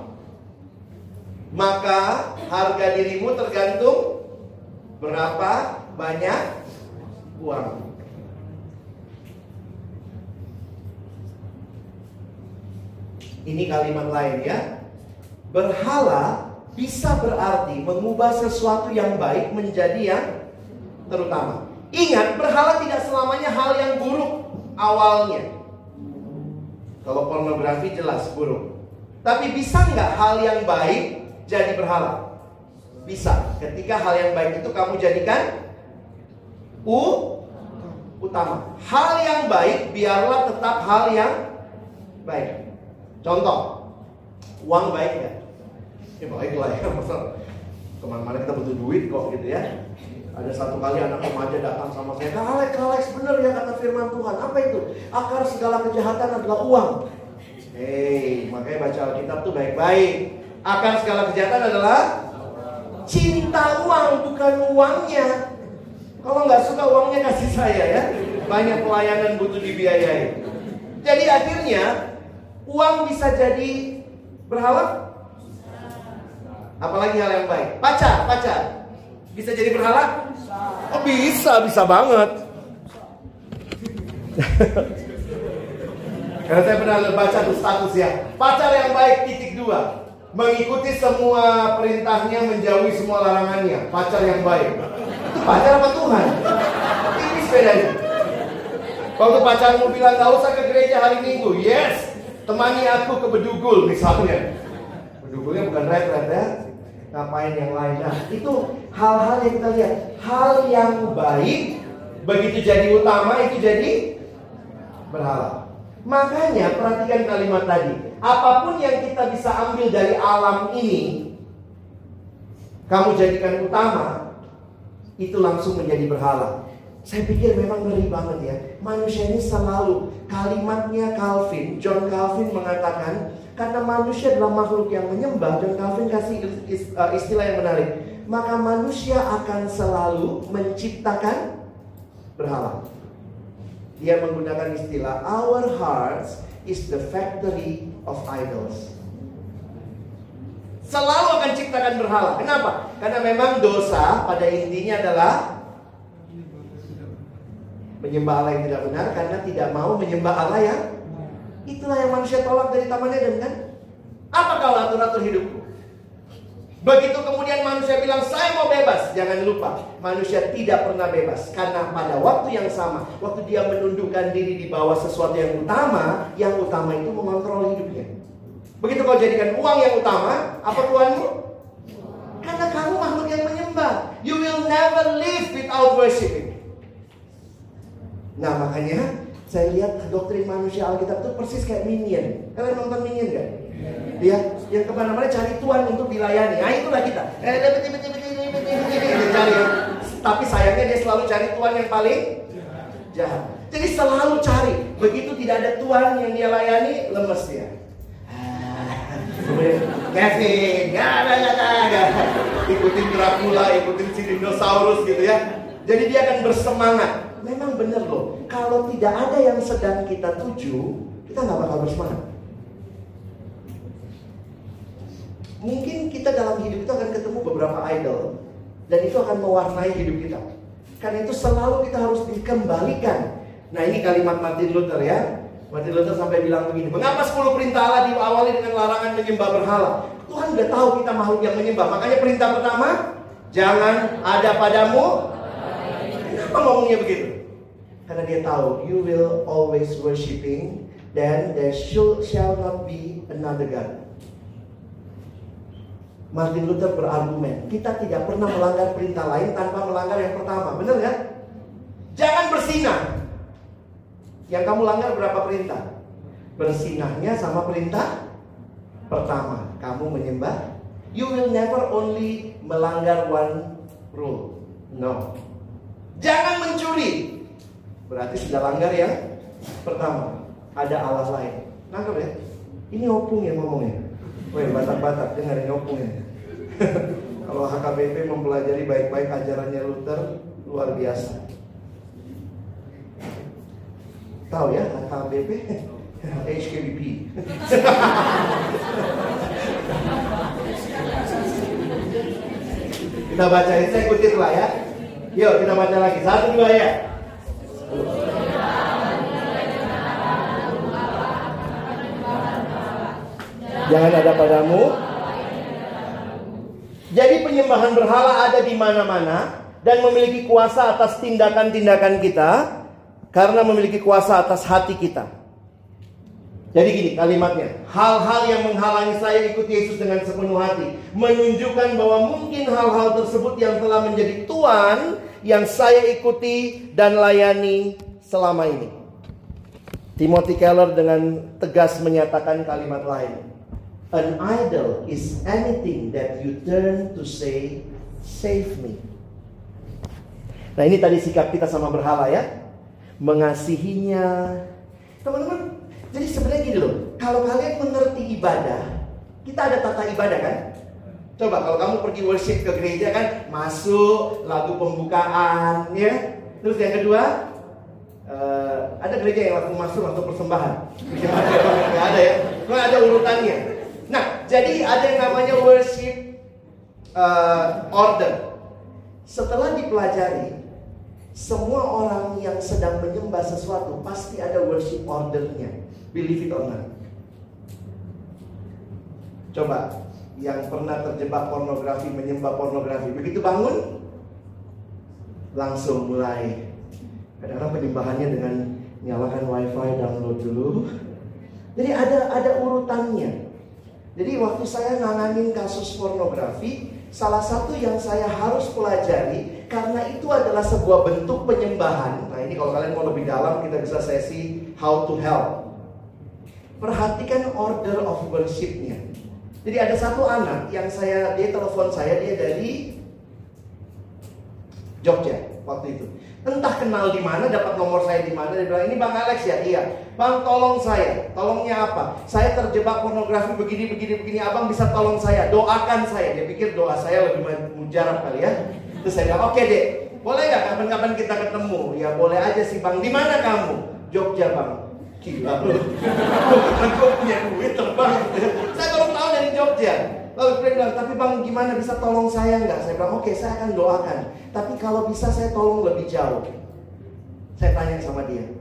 Speaker 2: maka harga dirimu tergantung berapa banyak uang. Ini kalimat lain ya. Berhala bisa berarti mengubah sesuatu yang baik menjadi yang terutama. Ingat, berhala tidak selamanya hal yang buruk awalnya. Kalau pornografi jelas buruk. Tapi bisa nggak hal yang baik jadi berhala? Bisa. Ketika hal yang baik itu kamu jadikan u utama. Hal yang baik biarlah tetap hal yang baik. Contoh, uang baik nggak? Ya baik lah ya, [LAUGHS] masa ke mana-mana kita butuh duit kok gitu ya. Ada satu kali anak remaja datang sama saya, Kak Kak Alex bener ya kata firman Tuhan. Apa itu? Akar segala kejahatan adalah uang. Hei, makanya baca Alkitab tuh baik-baik. Akar segala kejahatan adalah cinta uang, bukan uangnya. Kalau nggak suka uangnya kasih saya ya. Banyak pelayanan butuh dibiayai. Jadi akhirnya uang bisa jadi berhala. Apalagi hal yang baik. Pacar, pacar. Bisa jadi berhala? Oh bisa, bisa banget. [LAUGHS] Karena saya pernah baca tuh status ya. Pacar yang baik titik dua. Mengikuti semua perintahnya, menjauhi semua larangannya. Pacar yang baik. Itu pacar apa Tuhan? Ini sepedanya. Waktu pacarmu bilang gak usah ke gereja hari Minggu. Yes, temani aku ke Bedugul misalnya. Bedugulnya bukan red-red ya. Ngapain yang lain. Nah itu hal-hal yang kita lihat. Hal yang baik, begitu jadi utama itu jadi berhala. Makanya perhatikan kalimat tadi. Apa pun yang kita bisa ambil dari alam ini, kamu jadikan utama, itu langsung menjadi berhala. Saya pikir memang ngeri banget ya. Manusia ini selalu kalimatnya Calvin, John Calvin mengatakan karena manusia adalah makhluk yang menyembah, John Calvin kasih uh, istilah yang menarik. Maka manusia akan selalu menciptakan berhala. Dia menggunakan istilah our hearts is the factory of idols. Selalu akan ciptakan berhala. Kenapa? Karena memang dosa pada intinya adalah menyembah Allah yang tidak benar karena tidak mau menyembah Allah yang itulah yang manusia tolak dari Taman Eden kan? Apa kau atur-atur hidupku? Begitu kemudian manusia bilang saya mau bebas, jangan lupa manusia tidak pernah bebas karena pada waktu yang sama, waktu dia menundukkan diri di bawah sesuatu yang utama, yang utama itu mengontrol hidupnya. Begitu kau jadikan uang yang utama, apa tuanmu? Karena kamu makhluk yang menyembah. You will never live without worshiping. Nah makanya saya lihat doktrin manusia Alkitab itu persis kayak minion. Kalian nonton minion gak? Ya, yang ke mana-mana cari Tuhan untuk dilayani. Nah itulah kita. Eh, beti, beti, beti, beti, beti, beti, dia cari. Tapi sayangnya dia selalu cari Tuhan yang paling jahat. Jadi selalu cari. Begitu tidak ada Tuhan yang dia layani, lemes dia. Kevin, gak ada, gak ada, gak Ikutin Dracula, ikutin si dinosaurus gitu ya. Jadi dia akan bersemangat. Memang benar loh, kalau tidak ada yang sedang kita tuju, kita nggak bakal bersemangat. Mungkin kita dalam hidup itu akan ketemu beberapa idol dan itu akan mewarnai hidup kita. Karena itu selalu kita harus dikembalikan. Nah ini kalimat Martin Luther ya. Martin Luther sampai bilang begini, mengapa 10 perintah Allah diawali dengan larangan menyembah berhala? Tuhan udah tahu kita makhluk yang menyembah. Makanya perintah pertama, jangan ada padamu. Kenapa ngomongnya begitu? Karena dia tahu, you will always worshiping, then there shall not be another God. Martin Luther berargumen, kita tidak pernah melanggar perintah lain tanpa melanggar yang pertama. Benar kan? Jangan bersinah. Yang kamu langgar berapa perintah? Bersinahnya sama perintah pertama. Kamu menyembah. You will never only melanggar one rule. No. Jangan mencuri. Berarti sudah langgar yang pertama. Ada Allah lain. Nangkep ya? Ini opung yang ngomongnya. Woi, batak-batak dengerin opung ya. [LAUGHS] Kalau HKBP mempelajari baik-baik ajarannya Luther luar biasa. Tahu ya HKBP? HKBP. [LAUGHS] [LAUGHS] kita baca ini, saya ikutin lah ya. Yuk kita baca lagi. Satu dua ya. Jangan ada padamu jadi penyembahan berhala ada di mana-mana dan memiliki kuasa atas tindakan-tindakan kita karena memiliki kuasa atas hati kita. Jadi gini kalimatnya, hal-hal yang menghalangi saya ikut Yesus dengan sepenuh hati menunjukkan bahwa mungkin hal-hal tersebut yang telah menjadi Tuhan yang saya ikuti dan layani selama ini. Timothy Keller dengan tegas menyatakan kalimat lain. An idol is anything that you turn to say, save me. Nah ini tadi sikap kita sama berhala ya. Mengasihinya. Teman-teman, jadi sebenarnya gini loh. Kalau kalian mengerti ibadah, kita ada tata ibadah kan? Coba kalau kamu pergi worship ke gereja kan, masuk lagu pembukaan, ya. Terus yang kedua, eh, ada gereja yang langsung masuk langsung persembahan. Nggak ada ya, nggak ada urutannya. Nah, jadi ada yang namanya worship eh, order. Setelah dipelajari, semua orang yang sedang menyembah sesuatu pasti ada worship ordernya. Believe it or not. Coba yang pernah terjebak pornografi menyembah pornografi. Begitu bangun langsung mulai. Kadang-kadang penyembahannya dengan nyalakan wifi download dulu. Jadi ada ada urutannya. Jadi waktu saya nanganin kasus pornografi salah satu yang saya harus pelajari karena itu adalah sebuah bentuk penyembahan. Nah ini kalau kalian mau lebih dalam kita bisa sesi how to help. Perhatikan order of worshipnya jadi ada satu anak yang saya dia telepon saya dia dari Jogja waktu itu. Entah kenal di mana, dapat nomor saya di mana. Dia bilang ini Bang Alex ya, iya. Bang tolong saya. Tolongnya apa? Saya terjebak pornografi begini begini begini. Abang bisa tolong saya. Doakan saya. Dia pikir doa saya lebih mujarab kali ya. Terus saya bilang oke deh. Boleh nggak kapan-kapan kita ketemu? Ya boleh aja sih Bang. Di mana kamu? Jogja Bang. Gila lu. [LAUGHS] Aku punya duit terbang. Saya baru Jogja. Lalu dia bilang, tapi bang gimana bisa tolong saya nggak? Saya bilang, oke saya akan doakan. Tapi kalau bisa saya tolong lebih jauh. Saya tanya sama dia,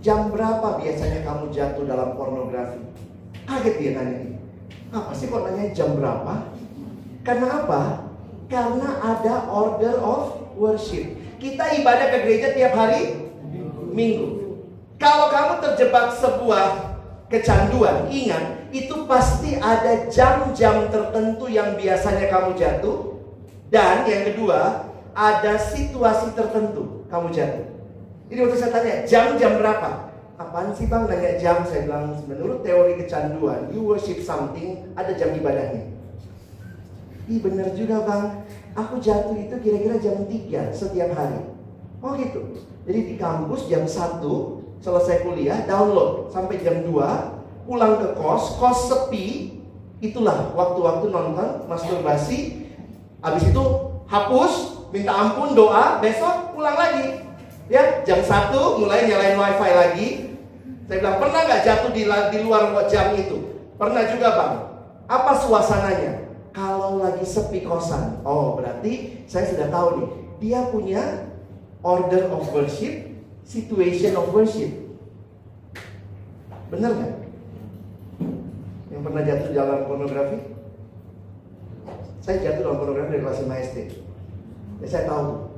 Speaker 2: jam berapa biasanya kamu jatuh dalam pornografi? Kaget dia tanya ini. Apa sih kok nanya jam berapa? Karena apa? Karena ada order of worship. Kita ibadah ke gereja tiap hari minggu. Kalau kamu terjebak sebuah kecanduan, ingat itu pasti ada jam-jam tertentu yang biasanya kamu jatuh dan yang kedua ada situasi tertentu kamu jatuh. Jadi waktu saya tanya jam-jam berapa? Apaan sih bang nanya jam? Saya bilang menurut teori kecanduan, you worship something ada jam ibadahnya. Ih bener juga bang, aku jatuh itu kira-kira jam 3 setiap hari. Oh gitu. Jadi di kampus jam 1 selesai kuliah, download sampai jam 2, pulang ke kos, kos sepi, itulah waktu-waktu nonton, masturbasi, habis itu hapus, minta ampun, doa, besok pulang lagi. Ya, jam 1 mulai nyalain wifi lagi. Saya bilang, pernah nggak jatuh di, di luar jam itu? Pernah juga bang. Apa suasananya? Kalau lagi sepi kosan, oh berarti saya sudah tahu nih, dia punya order of worship, situation of worship. Benar nggak? Pernah jatuh dalam pornografi? Saya jatuh dalam pornografi dari kelas 5 SD. Ya, saya tahu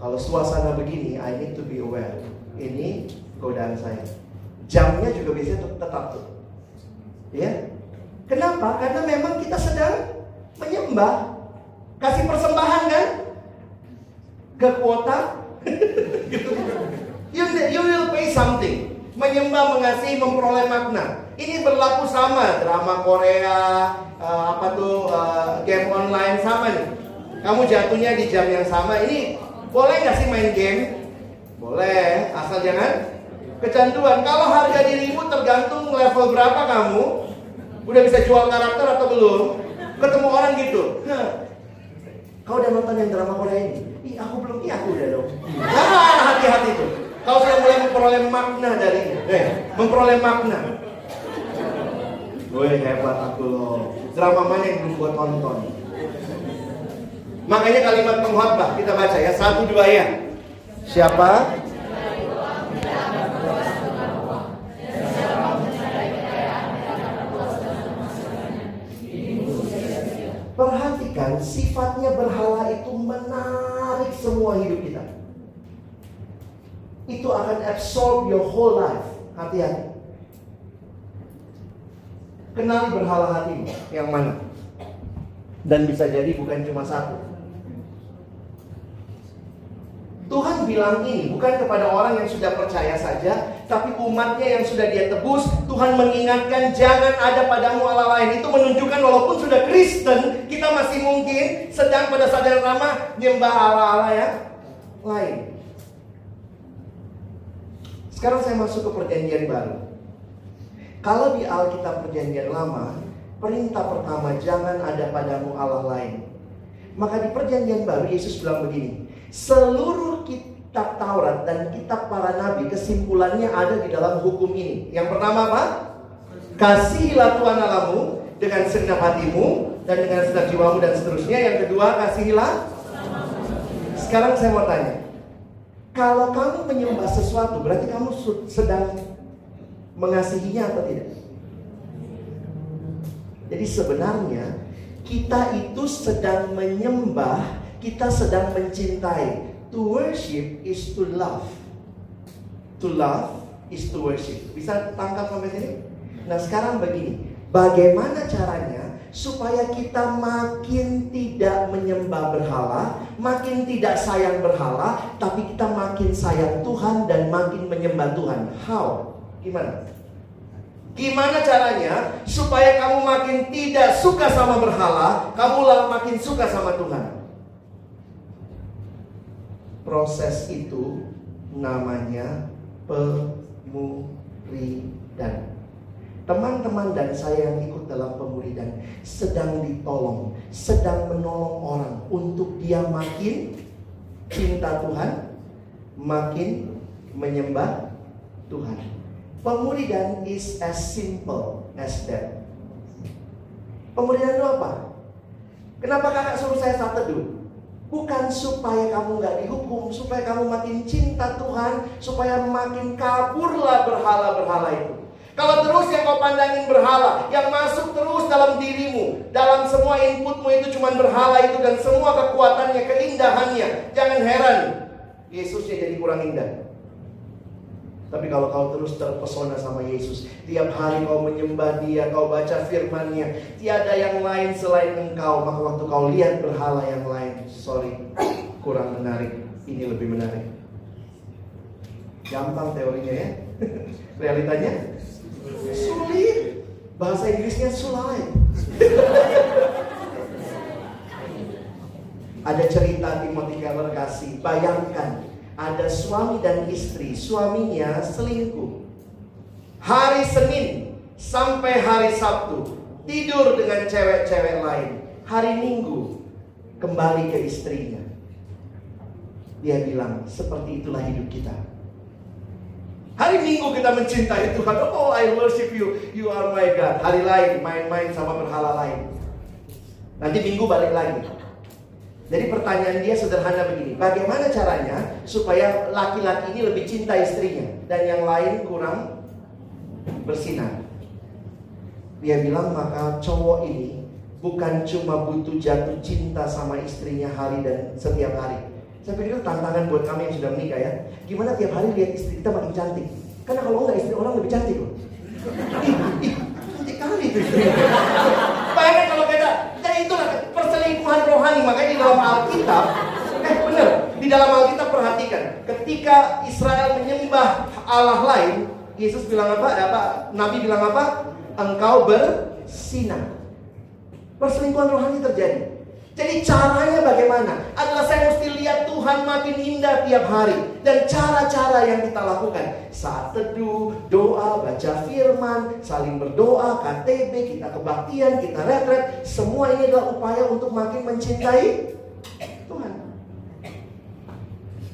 Speaker 2: kalau suasana begini, I need to be aware. Ini godaan saya. Jamnya juga biasanya tetap tuh. Ya. Kenapa? Karena memang kita sedang menyembah. Kasih persembahan kan? Ke kuota. [LAUGHS] you, you will pay something. Menyembah, mengasihi, memperoleh makna. Ini berlaku sama drama Korea, uh, apa tuh uh, game online sama nih. Kamu jatuhnya di jam yang sama. Ini boleh nggak sih main game? Boleh, asal jangan kecanduan. Kalau harga dirimu tergantung level berapa kamu, udah bisa jual karakter atau belum? Ketemu orang gitu. Kau udah nonton yang drama Korea ini? Ih, aku belum. Iya, aku udah dong. Ah, hati-hati tuh. Kau sudah mulai memperoleh makna dari eh, memperoleh makna. Woi hebat aku loh. Drama mana yang belum buat tonton? Makanya kalimat pengkhotbah kita baca ya satu dua ya. Siapa? Perhatikan sifatnya berhala itu menarik semua hidup kita. Itu akan absorb your whole life. Hati-hati. Kenali berhala hatimu yang mana. Dan bisa jadi bukan cuma satu. Tuhan bilang ini bukan kepada orang yang sudah percaya saja, tapi umatnya yang sudah dia tebus. Tuhan mengingatkan jangan ada padamu Allah lain. Itu menunjukkan walaupun sudah Kristen, kita masih mungkin sedang pada saat yang sama nyembah Allah-Allah ya lain. Sekarang saya masuk ke perjanjian baru. Kalau di Alkitab perjanjian lama, perintah pertama jangan ada padamu Allah lain. Maka di perjanjian baru Yesus bilang begini, seluruh kitab Taurat dan kitab para nabi kesimpulannya ada di dalam hukum ini. Yang pertama apa? Kasihilah Tuhan Allahmu dengan segenap hatimu dan dengan segenap jiwamu dan seterusnya. Yang kedua, kasihilah. Sekarang saya mau tanya, kalau kamu menyembah sesuatu, berarti kamu sedang mengasihinya atau tidak? Jadi sebenarnya kita itu sedang menyembah, kita sedang mencintai. To worship is to love. To love is to worship. Bisa tangkap sampai sini? Nah sekarang begini, bagaimana caranya supaya kita makin tidak menyembah berhala, makin tidak sayang berhala, tapi kita makin sayang Tuhan dan makin menyembah Tuhan. How? Gimana? Gimana caranya supaya kamu makin tidak suka sama berhala, kamu makin suka sama Tuhan? Proses itu namanya pemuridan. Teman-teman dan saya yang ikut dalam pemuridan sedang ditolong, sedang menolong orang untuk dia makin cinta Tuhan, makin menyembah Tuhan. Pemuridan is as simple as that. Pemuridan itu apa? Kenapa kakak suruh saya saat teduh? Bukan supaya kamu nggak dihukum, supaya kamu makin cinta Tuhan, supaya makin kaburlah berhala-berhala itu. Kalau terus yang kau pandangin berhala, yang masuk terus dalam dirimu, dalam semua inputmu itu cuma berhala itu dan semua kekuatannya, keindahannya, jangan heran Yesusnya jadi kurang indah. Tapi kalau kau terus terpesona sama Yesus, tiap hari kau menyembah Dia, kau baca firman-Nya, tiada yang lain selain Engkau, maka waktu kau lihat berhala yang lain, sorry, kurang menarik. Ini lebih menarik. Gampang teorinya ya. [LAUGHS] Realitanya Sulit. Bahasa Inggrisnya sulit. [LAUGHS] ada cerita Timothy Keller kasih. Bayangkan ada suami dan istri. Suaminya selingkuh. Hari Senin sampai hari Sabtu tidur dengan cewek-cewek lain. Hari Minggu kembali ke istrinya. Dia bilang, seperti itulah hidup kita. Hari Minggu kita mencintai Tuhan. Oh, I worship you. You are my God. Hari lain main-main sama berhala lain. Nanti Minggu balik lagi. Jadi pertanyaan dia sederhana begini. Bagaimana caranya supaya laki-laki ini lebih cinta istrinya dan yang lain kurang bersinar? Dia bilang maka cowok ini bukan cuma butuh jatuh cinta sama istrinya hari dan setiap hari saya pikir itu tantangan buat kami yang sudah menikah ya. Gimana tiap hari lihat istri kita makin cantik. Karena kalau enggak istri orang lebih cantik loh. Ih, cantik kali itu istri. Bayangkan kalau kita, jadi itulah perselingkuhan rohani. Makanya di dalam Alkitab, eh benar, di dalam Alkitab perhatikan. Ketika Israel menyembah Allah lain, Yesus bilang apa? apa? Nabi bilang apa? Engkau bersinar. Perselingkuhan rohani terjadi. Jadi caranya bagaimana? Adalah saya mesti lihat Tuhan makin indah tiap hari. Dan cara-cara yang kita lakukan. Saat teduh, doa, baca firman, saling berdoa, KTB, kita kebaktian, kita retret. Semua ini adalah upaya untuk makin mencintai Tuhan.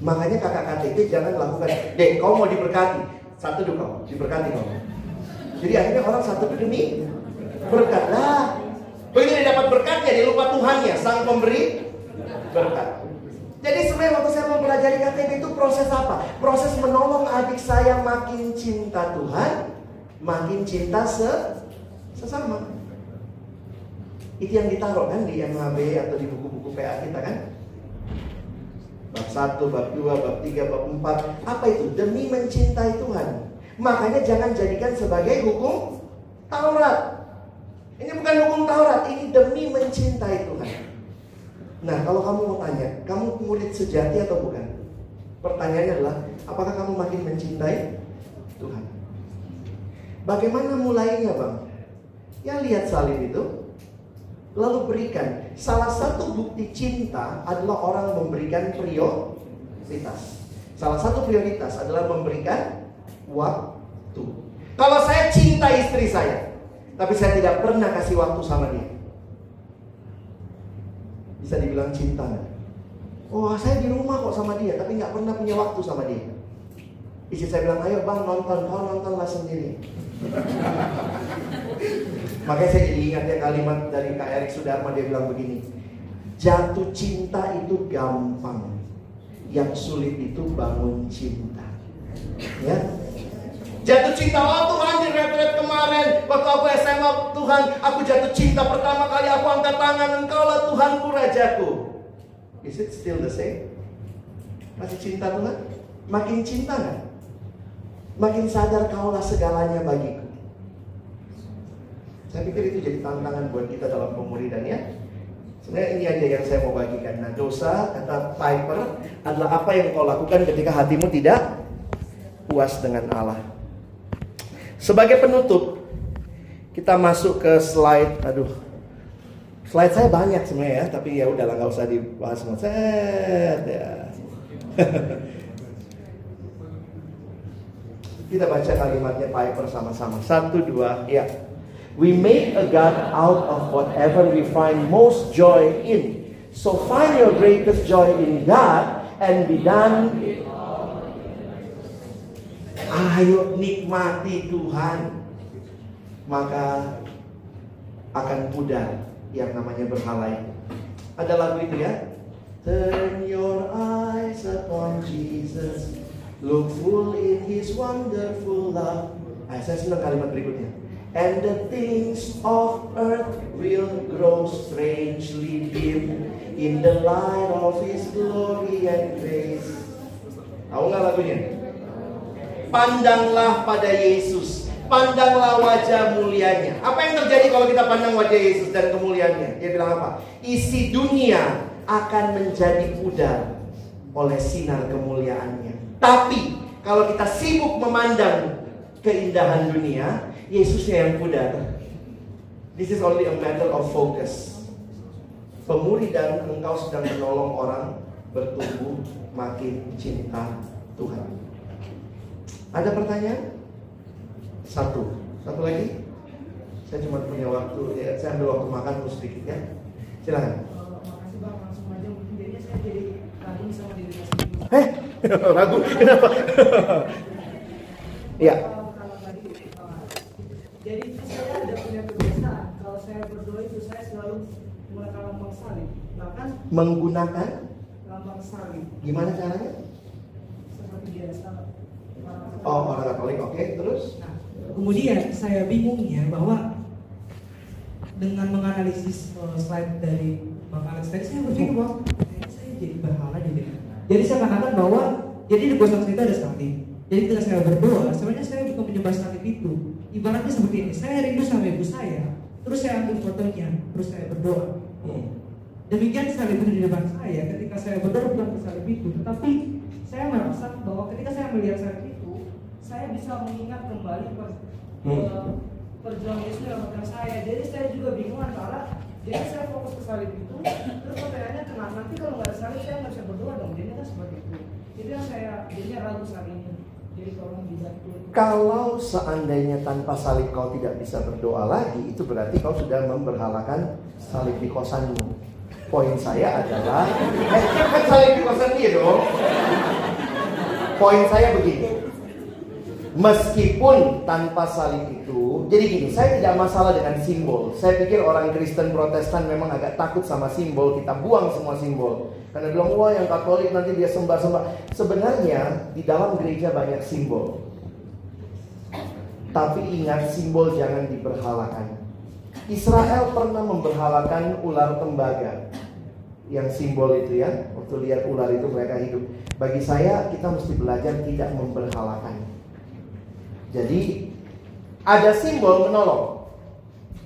Speaker 2: Makanya kakak KTB jangan lakukan. Dek, kau mau diberkati. Satu dulu kau, diberkati kau. Jadi akhirnya orang satu demi berkat. Lah, Begitu dia dapat berkatnya, dia lupa Tuhannya, sang pemberi berkat. Jadi sebenarnya waktu saya mempelajari KTB itu proses apa? Proses menolong adik saya makin cinta Tuhan, makin cinta se sesama. Itu yang ditaruh kan di MHB atau di buku-buku PA kita kan? Bab 1, bab 2, bab 3, bab 4 Apa itu? Demi mencintai Tuhan Makanya jangan jadikan sebagai hukum Taurat ini bukan hukum Taurat, ini demi mencintai Tuhan. Nah, kalau kamu mau tanya, kamu murid sejati atau bukan? Pertanyaannya adalah, apakah kamu makin mencintai Tuhan? Bagaimana mulainya, Bang? Ya lihat salin itu, lalu berikan. Salah satu bukti cinta adalah orang memberikan prioritas. Salah satu prioritas adalah memberikan waktu. Kalau saya cinta istri saya, tapi saya tidak pernah kasih waktu sama dia. Bisa dibilang cinta nggak? Oh, saya di rumah kok sama dia, tapi nggak pernah punya waktu sama dia. Istri saya bilang, ayo bang nonton, kau nontonlah sendiri. [LAUGHS] Makanya saya jadi ingat ya kalimat dari Kak Erik Sudarma dia bilang begini. Jatuh cinta itu gampang. Yang sulit itu bangun cinta. Ya. Jatuh cinta, oh Tuhan di retret kemarin. Waktu aku SMA, Tuhan aku jatuh cinta. Pertama kali aku angkat tangan Engkau lah Tuhanku Rajaku. Is it still the same? Masih cinta Tuhan? Makin cinta nggak? Makin sadar kaulah segalanya bagiku. Saya pikir itu jadi tantangan buat kita dalam pemuridan ya. Sebenarnya ini aja yang saya mau bagikan. Nah dosa, kata Piper Adalah apa yang kau lakukan ketika hatimu tidak puas dengan Allah sebagai penutup, kita masuk ke slide. Aduh, slide saya banyak sebenarnya ya, tapi ya udahlah nggak usah dibahas semua. Ya. [LAUGHS] kita baca kalimatnya Piper sama-sama. Satu dua, ya. We make a God out of whatever we find most joy in. So find your greatest joy in God and be done Ayo nikmati Tuhan. Maka akan pudar yang namanya berhala itu Ada lagu itu ya? Turn your eyes upon Jesus. Look full in his wonderful love. Nah, Saya senang kalimat berikutnya. And the things of earth will grow strangely dim In the light of his glory and grace. Tahu nggak lagunya? Pandanglah pada Yesus. Pandanglah wajah mulianya. Apa yang terjadi kalau kita pandang wajah Yesus dan kemuliaannya? Dia bilang apa? Isi dunia akan menjadi pudar oleh sinar kemuliaannya. Tapi kalau kita sibuk memandang keindahan dunia, Yesusnya yang pudar. This is only a matter of focus. Pemuridan engkau sedang menolong orang bertumbuh makin cinta Tuhan. Ada pertanyaan? Satu. Satu lagi? Saya cuma punya waktu, ya, saya ambil waktu makan terus sedikit ya. Silakan.
Speaker 9: makasih bang, langsung aja mungkin jadinya saya jadi ragu sama diri saya sendiri.
Speaker 2: Eh, ragu. Kenapa? Iya.
Speaker 9: Uh, jadi saya ada punya kebiasaan kalau saya berdoa itu saya selalu menggunakan lambang salib. Bahkan
Speaker 2: Menggunakan
Speaker 9: lambang salib
Speaker 2: gimana caranya?
Speaker 9: seperti biasa.
Speaker 2: Oh, orang Katolik, oke. Terus?
Speaker 9: Nah, kemudian saya bingungnya bahwa dengan menganalisis uh, slide dari Bang Alex tadi saya berpikir bahwa saya jadi berhala jadi. Jadi saya katakan bahwa jadi di gosok itu ada salib. Jadi ketika saya berdoa, sebenarnya saya bukan menyembah salib itu. Ibaratnya seperti ini, saya rindu sama ibu saya, terus saya ambil fotonya, terus saya berdoa. Demikian salib itu di depan saya, ketika saya berdoa bukan ke salib itu, tetapi saya merasa bahwa ketika saya melihat salib itu, saya bisa mengingat kembali per,
Speaker 2: Hmm.
Speaker 9: perjuangan Yesus dalam hati saya. Jadi saya juga bingung antara jadi saya fokus ke salib itu, terus pertanyaannya kenapa nanti kalau nggak ada salib saya nggak bisa berdoa dong. Jadi kan seperti itu. Jadi yang saya jadinya ragu saat ini. Jadi tolong dibantu.
Speaker 2: Kalau seandainya tanpa salib kau tidak bisa berdoa lagi, itu berarti kau sudah memberhalakan salib di kosanmu. Poin saya adalah, eh, kan salib di kosan dia dong. Poin saya begini, meskipun tanpa salib itu, jadi gini, saya tidak masalah dengan simbol. Saya pikir orang Kristen Protestan memang agak takut sama simbol, kita buang semua simbol. Karena bilang, wah yang Katolik nanti dia sembah-sembah. Sebenarnya di dalam gereja banyak simbol. Tapi ingat simbol jangan diberhalakan. Israel pernah memberhalakan ular tembaga. Yang simbol itu ya, waktu lihat ular itu mereka hidup. Bagi saya kita mesti belajar tidak memberhalakan. Jadi ada simbol menolong.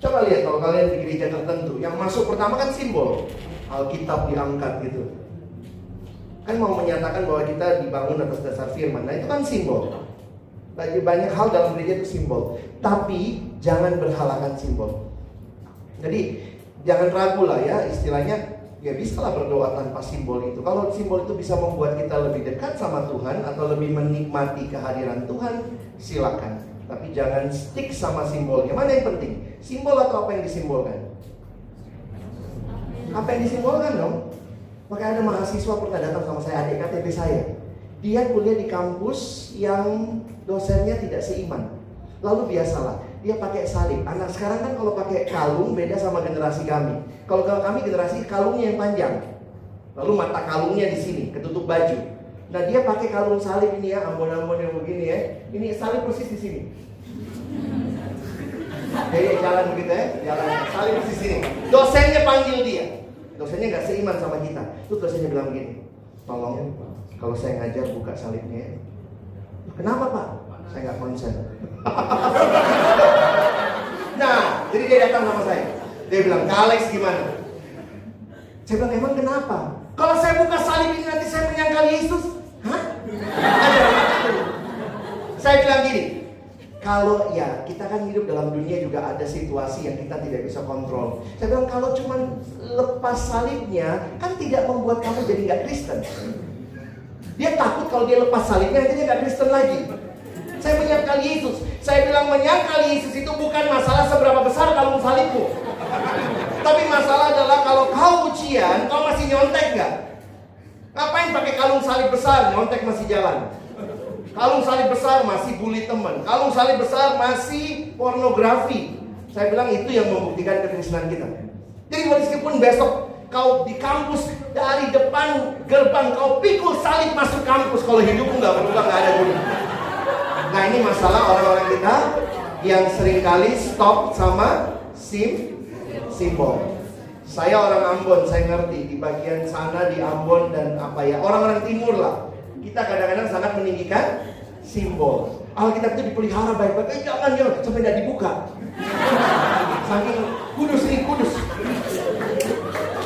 Speaker 2: Coba lihat kalau kalian di gereja tertentu, yang masuk pertama kan simbol. Alkitab diangkat gitu. Kan mau menyatakan bahwa kita dibangun atas dasar firman. Nah itu kan simbol. Banyak, banyak hal dalam gereja itu simbol. Tapi jangan berhalakan simbol. Jadi jangan ragu lah ya istilahnya Ya bisa lah berdoa tanpa simbol itu. Kalau simbol itu bisa membuat kita lebih dekat sama Tuhan atau lebih menikmati kehadiran Tuhan, silakan. Tapi jangan stick sama simbolnya. Mana yang penting? Simbol atau apa yang disimbolkan? Apa yang disimbolkan dong? Makanya ada mahasiswa pernah datang sama saya, adik KTP saya. Dia kuliah di kampus yang dosennya tidak seiman. Lalu biasalah, dia pakai salib. Anak sekarang kan kalau pakai kalung beda sama generasi kami. Kalau kalau kami generasi kalungnya yang panjang. Lalu mata kalungnya di sini, ketutup baju. Nah dia pakai kalung salib ini ya, ambon-ambon yang begini ya. Ini salib persis di sini. Jadi jalan begitu ya, jalan salib persis di sini. Dosennya panggil dia. Dosennya nggak seiman sama kita. Terus dosennya bilang begini, tolong kalau saya ngajar buka salibnya. ya." Kenapa pak? Saya nggak konsen. [LAUGHS] nah, jadi dia datang sama saya. Dia bilang, Alex gimana? Saya bilang, emang kenapa? Kalau saya buka salib ini nanti saya menyangkal Yesus. Hah? [LAUGHS] Saya bilang gini, kalau ya kita kan hidup dalam dunia juga ada situasi yang kita tidak bisa kontrol. Saya bilang kalau cuma lepas salibnya kan tidak membuat kamu jadi nggak Kristen. Dia takut kalau dia lepas salibnya dia nggak Kristen lagi. Saya menyangkal Yesus. Saya bilang menyangkal Yesus itu bukan masalah seberapa besar kalung salibmu. Tapi masalah adalah kalau kau ujian, kau masih nyontek nggak? Ngapain pakai kalung salib besar, nyontek masih jalan? Kalung salib besar masih bully teman. Kalung salib besar masih pornografi. Saya bilang itu yang membuktikan kekristenan kita. Jadi meskipun besok kau di kampus dari depan gerbang kau pikul salib masuk kampus kalau hidupmu nggak berubah nggak ada guna. Nah ini masalah orang-orang kita yang sering kali stop sama sim simbol. Saya orang Ambon, saya ngerti di bagian sana di Ambon dan apa ya orang-orang timur lah. Kita kadang-kadang sangat meninggikan simbol. Alkitab itu dipelihara baik-baik. Eh, jangan jangan sampai tidak dibuka. Saking kudus ini kudus.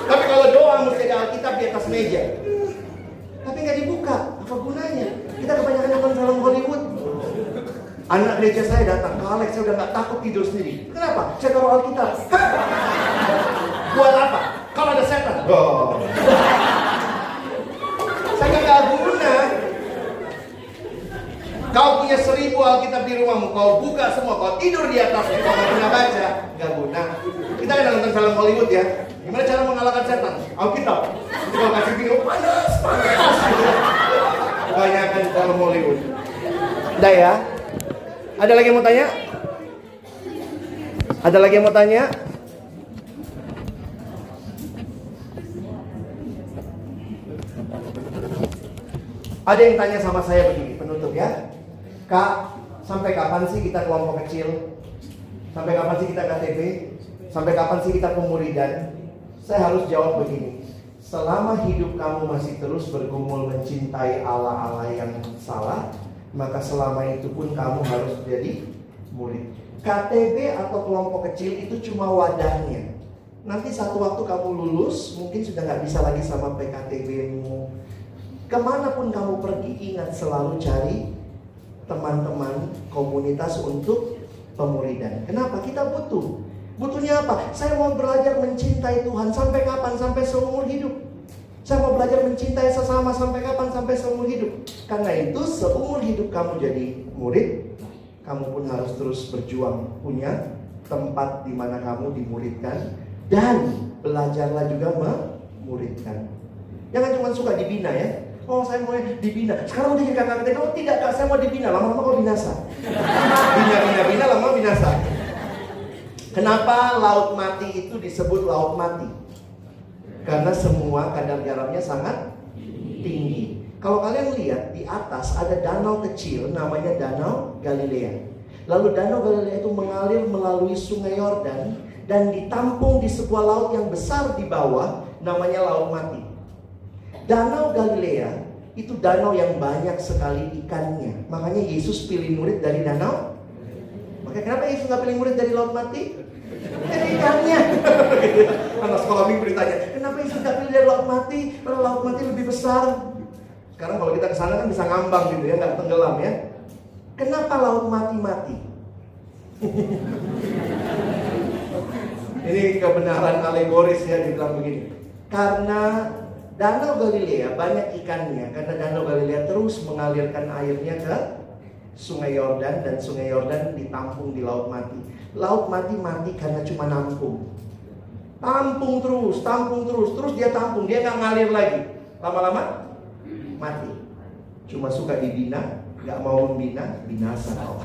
Speaker 2: Tapi kalau doa mesti ada Alkitab di atas meja. Tapi nggak dibuka. Apa gunanya? Kita kebanyakan nonton film Hollywood. Anak gereja saya datang ke Alex, saya udah nggak takut tidur sendiri. Kenapa? Saya taruh Alkitab. [LAUGHS] Buat apa? Kalau ada setan. Oh. Saya nggak guna. Kau punya seribu Alkitab di rumahmu, kau buka semua, kau tidur di atasnya, kau nggak pernah baca, nggak guna. Kita kan nonton film Hollywood ya. Gimana cara mengalahkan setan? Alkitab. Nanti Kalau kasih video panas, panas. Kebanyakan film Hollywood. Udah ya. Ada lagi yang mau tanya? Ada lagi yang mau tanya? Ada yang tanya sama saya begini, penutup ya. Kak, sampai kapan sih kita kelompok kecil? Sampai kapan sih kita KTP? Sampai kapan sih kita pemuridan? Saya harus jawab begini. Selama hidup kamu masih terus bergumul mencintai Allah-Allah yang salah, maka selama itu pun kamu harus jadi murid. KTP atau kelompok kecil itu cuma wadahnya. Nanti satu waktu kamu lulus, mungkin sudah nggak bisa lagi sama PKTB-mu. Ke mana pun kamu pergi, ingat selalu cari teman-teman komunitas untuk pemuridan. Kenapa? Kita butuh. Butuhnya apa? Saya mau belajar mencintai Tuhan sampai kapan? Sampai seumur hidup. Saya mau belajar mencintai sesama sampai kapan? Sampai seumur hidup. Karena itu seumur hidup kamu jadi murid, kamu pun harus terus berjuang punya tempat di mana kamu dimuridkan dan belajarlah juga memuridkan. Jangan cuma suka dibina ya. Oh saya mau dibina. Sekarang udah jadi kakak. Oh tidak kak, saya mau dibina. Lama-lama kau binasa. Bina, bina, bina, lama binasa. Kenapa laut mati itu disebut laut mati? Karena semua kadar garamnya sangat tinggi. Kalau kalian lihat di atas ada danau kecil namanya Danau Galilea. Lalu Danau Galilea itu mengalir melalui Sungai Yordan dan ditampung di sebuah laut yang besar di bawah namanya Laut Mati. Danau Galilea itu danau yang banyak sekali ikannya. Makanya Yesus pilih murid dari danau. Makanya kenapa Yesus nggak pilih murid dari Laut Mati? Ikannya. [LAUGHS] Anak sekolah minggu ditanya, kenapa Yesus nggak pilih dari Laut Mati? Karena Laut Mati lebih besar. Sekarang kalau kita ke sana kan bisa ngambang gitu ya, nggak tenggelam ya. Kenapa laut mati-mati? [LAUGHS] Ini kebenaran alegoris ya dibilang begini. Karena Danau Galilea banyak ikannya karena Danau Galilea terus mengalirkan airnya ke Sungai Yordan dan Sungai Yordan ditampung di Laut Mati. Laut Mati mati karena cuma nampung. Tampung terus, tampung terus, terus dia tampung, dia nggak ngalir lagi. Lama-lama mati. Cuma suka dibina, nggak mau membina, binasa kau.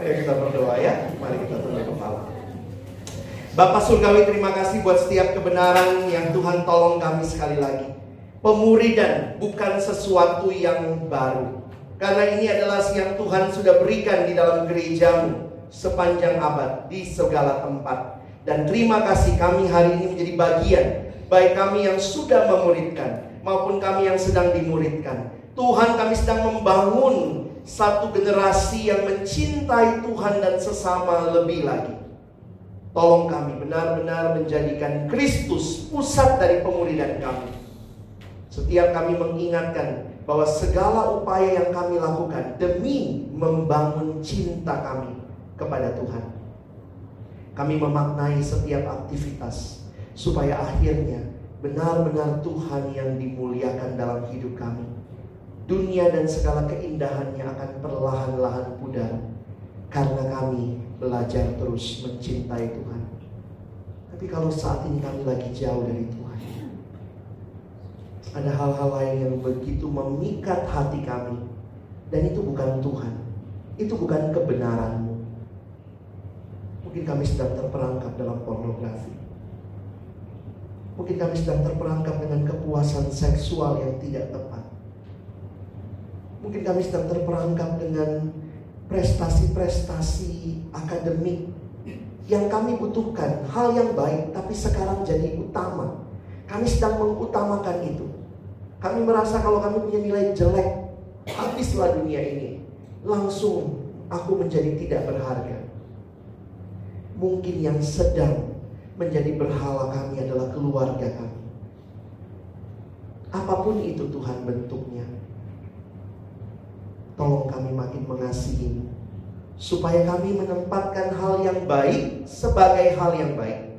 Speaker 2: Ayo kita berdoa ya, mari kita tunduk kepala. Bapak Surgawi terima kasih buat setiap kebenaran yang Tuhan tolong kami sekali lagi. Pemuridan bukan sesuatu yang baru. Karena ini adalah yang Tuhan sudah berikan di dalam gerejamu sepanjang abad di segala tempat. Dan terima kasih kami hari ini menjadi bagian baik kami yang sudah memuridkan maupun kami yang sedang dimuridkan. Tuhan kami sedang membangun satu generasi yang mencintai Tuhan dan sesama lebih lagi. Tolong kami benar-benar menjadikan Kristus pusat dari pemuridan kami. Setiap kami mengingatkan bahwa segala upaya yang kami lakukan demi membangun cinta kami kepada Tuhan. Kami memaknai setiap aktivitas supaya akhirnya benar-benar Tuhan yang dimuliakan dalam hidup kami. Dunia dan segala keindahannya akan perlahan-lahan pudar karena kami belajar terus mencintai Tuhan. Tapi kalau saat ini kami lagi jauh dari Tuhan, ada hal-hal lain yang begitu memikat hati kami, dan itu bukan Tuhan, itu bukan kebenaranmu. Mungkin kami sedang terperangkap dalam pornografi. Mungkin kami sedang terperangkap dengan kepuasan seksual yang tidak tepat. Mungkin kami sedang terperangkap dengan prestasi-prestasi akademik yang kami butuhkan, hal yang baik tapi sekarang jadi utama. Kami sedang mengutamakan itu. Kami merasa kalau kami punya nilai jelek, habislah dunia ini. Langsung aku menjadi tidak berharga. Mungkin yang sedang menjadi berhala kami adalah keluarga kami. Apa pun itu Tuhan bentuknya. Tolong kami makin mengasihi supaya kami menempatkan hal yang baik sebagai hal yang baik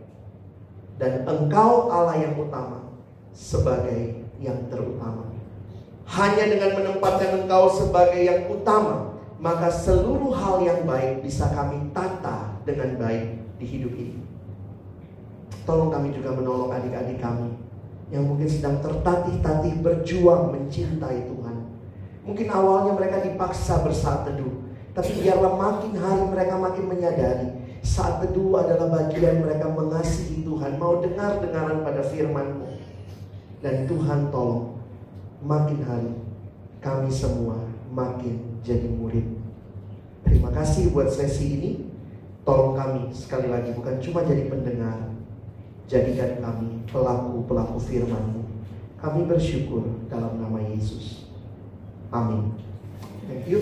Speaker 2: dan engkau Allah yang utama sebagai yang terutama. Hanya dengan menempatkan engkau sebagai yang utama, maka seluruh hal yang baik bisa kami tata dengan baik di hidup ini. Tolong kami juga menolong adik-adik kami yang mungkin sedang tertatih-tatih berjuang mencintai Tuhan. Mungkin awalnya mereka dipaksa bersaat teduh, tapi biarlah makin hari mereka makin menyadari saat teduh adalah bagian mereka mengasihi Tuhan, mau dengar-dengaran pada firman-Mu. Dan Tuhan tolong makin hari kami semua makin jadi murid. Terima kasih buat sesi ini. Tolong kami sekali lagi bukan cuma jadi pendengar, jadikan kami pelaku-pelaku firman-Mu. Kami bersyukur dalam nama Yesus. Amin. Thank you.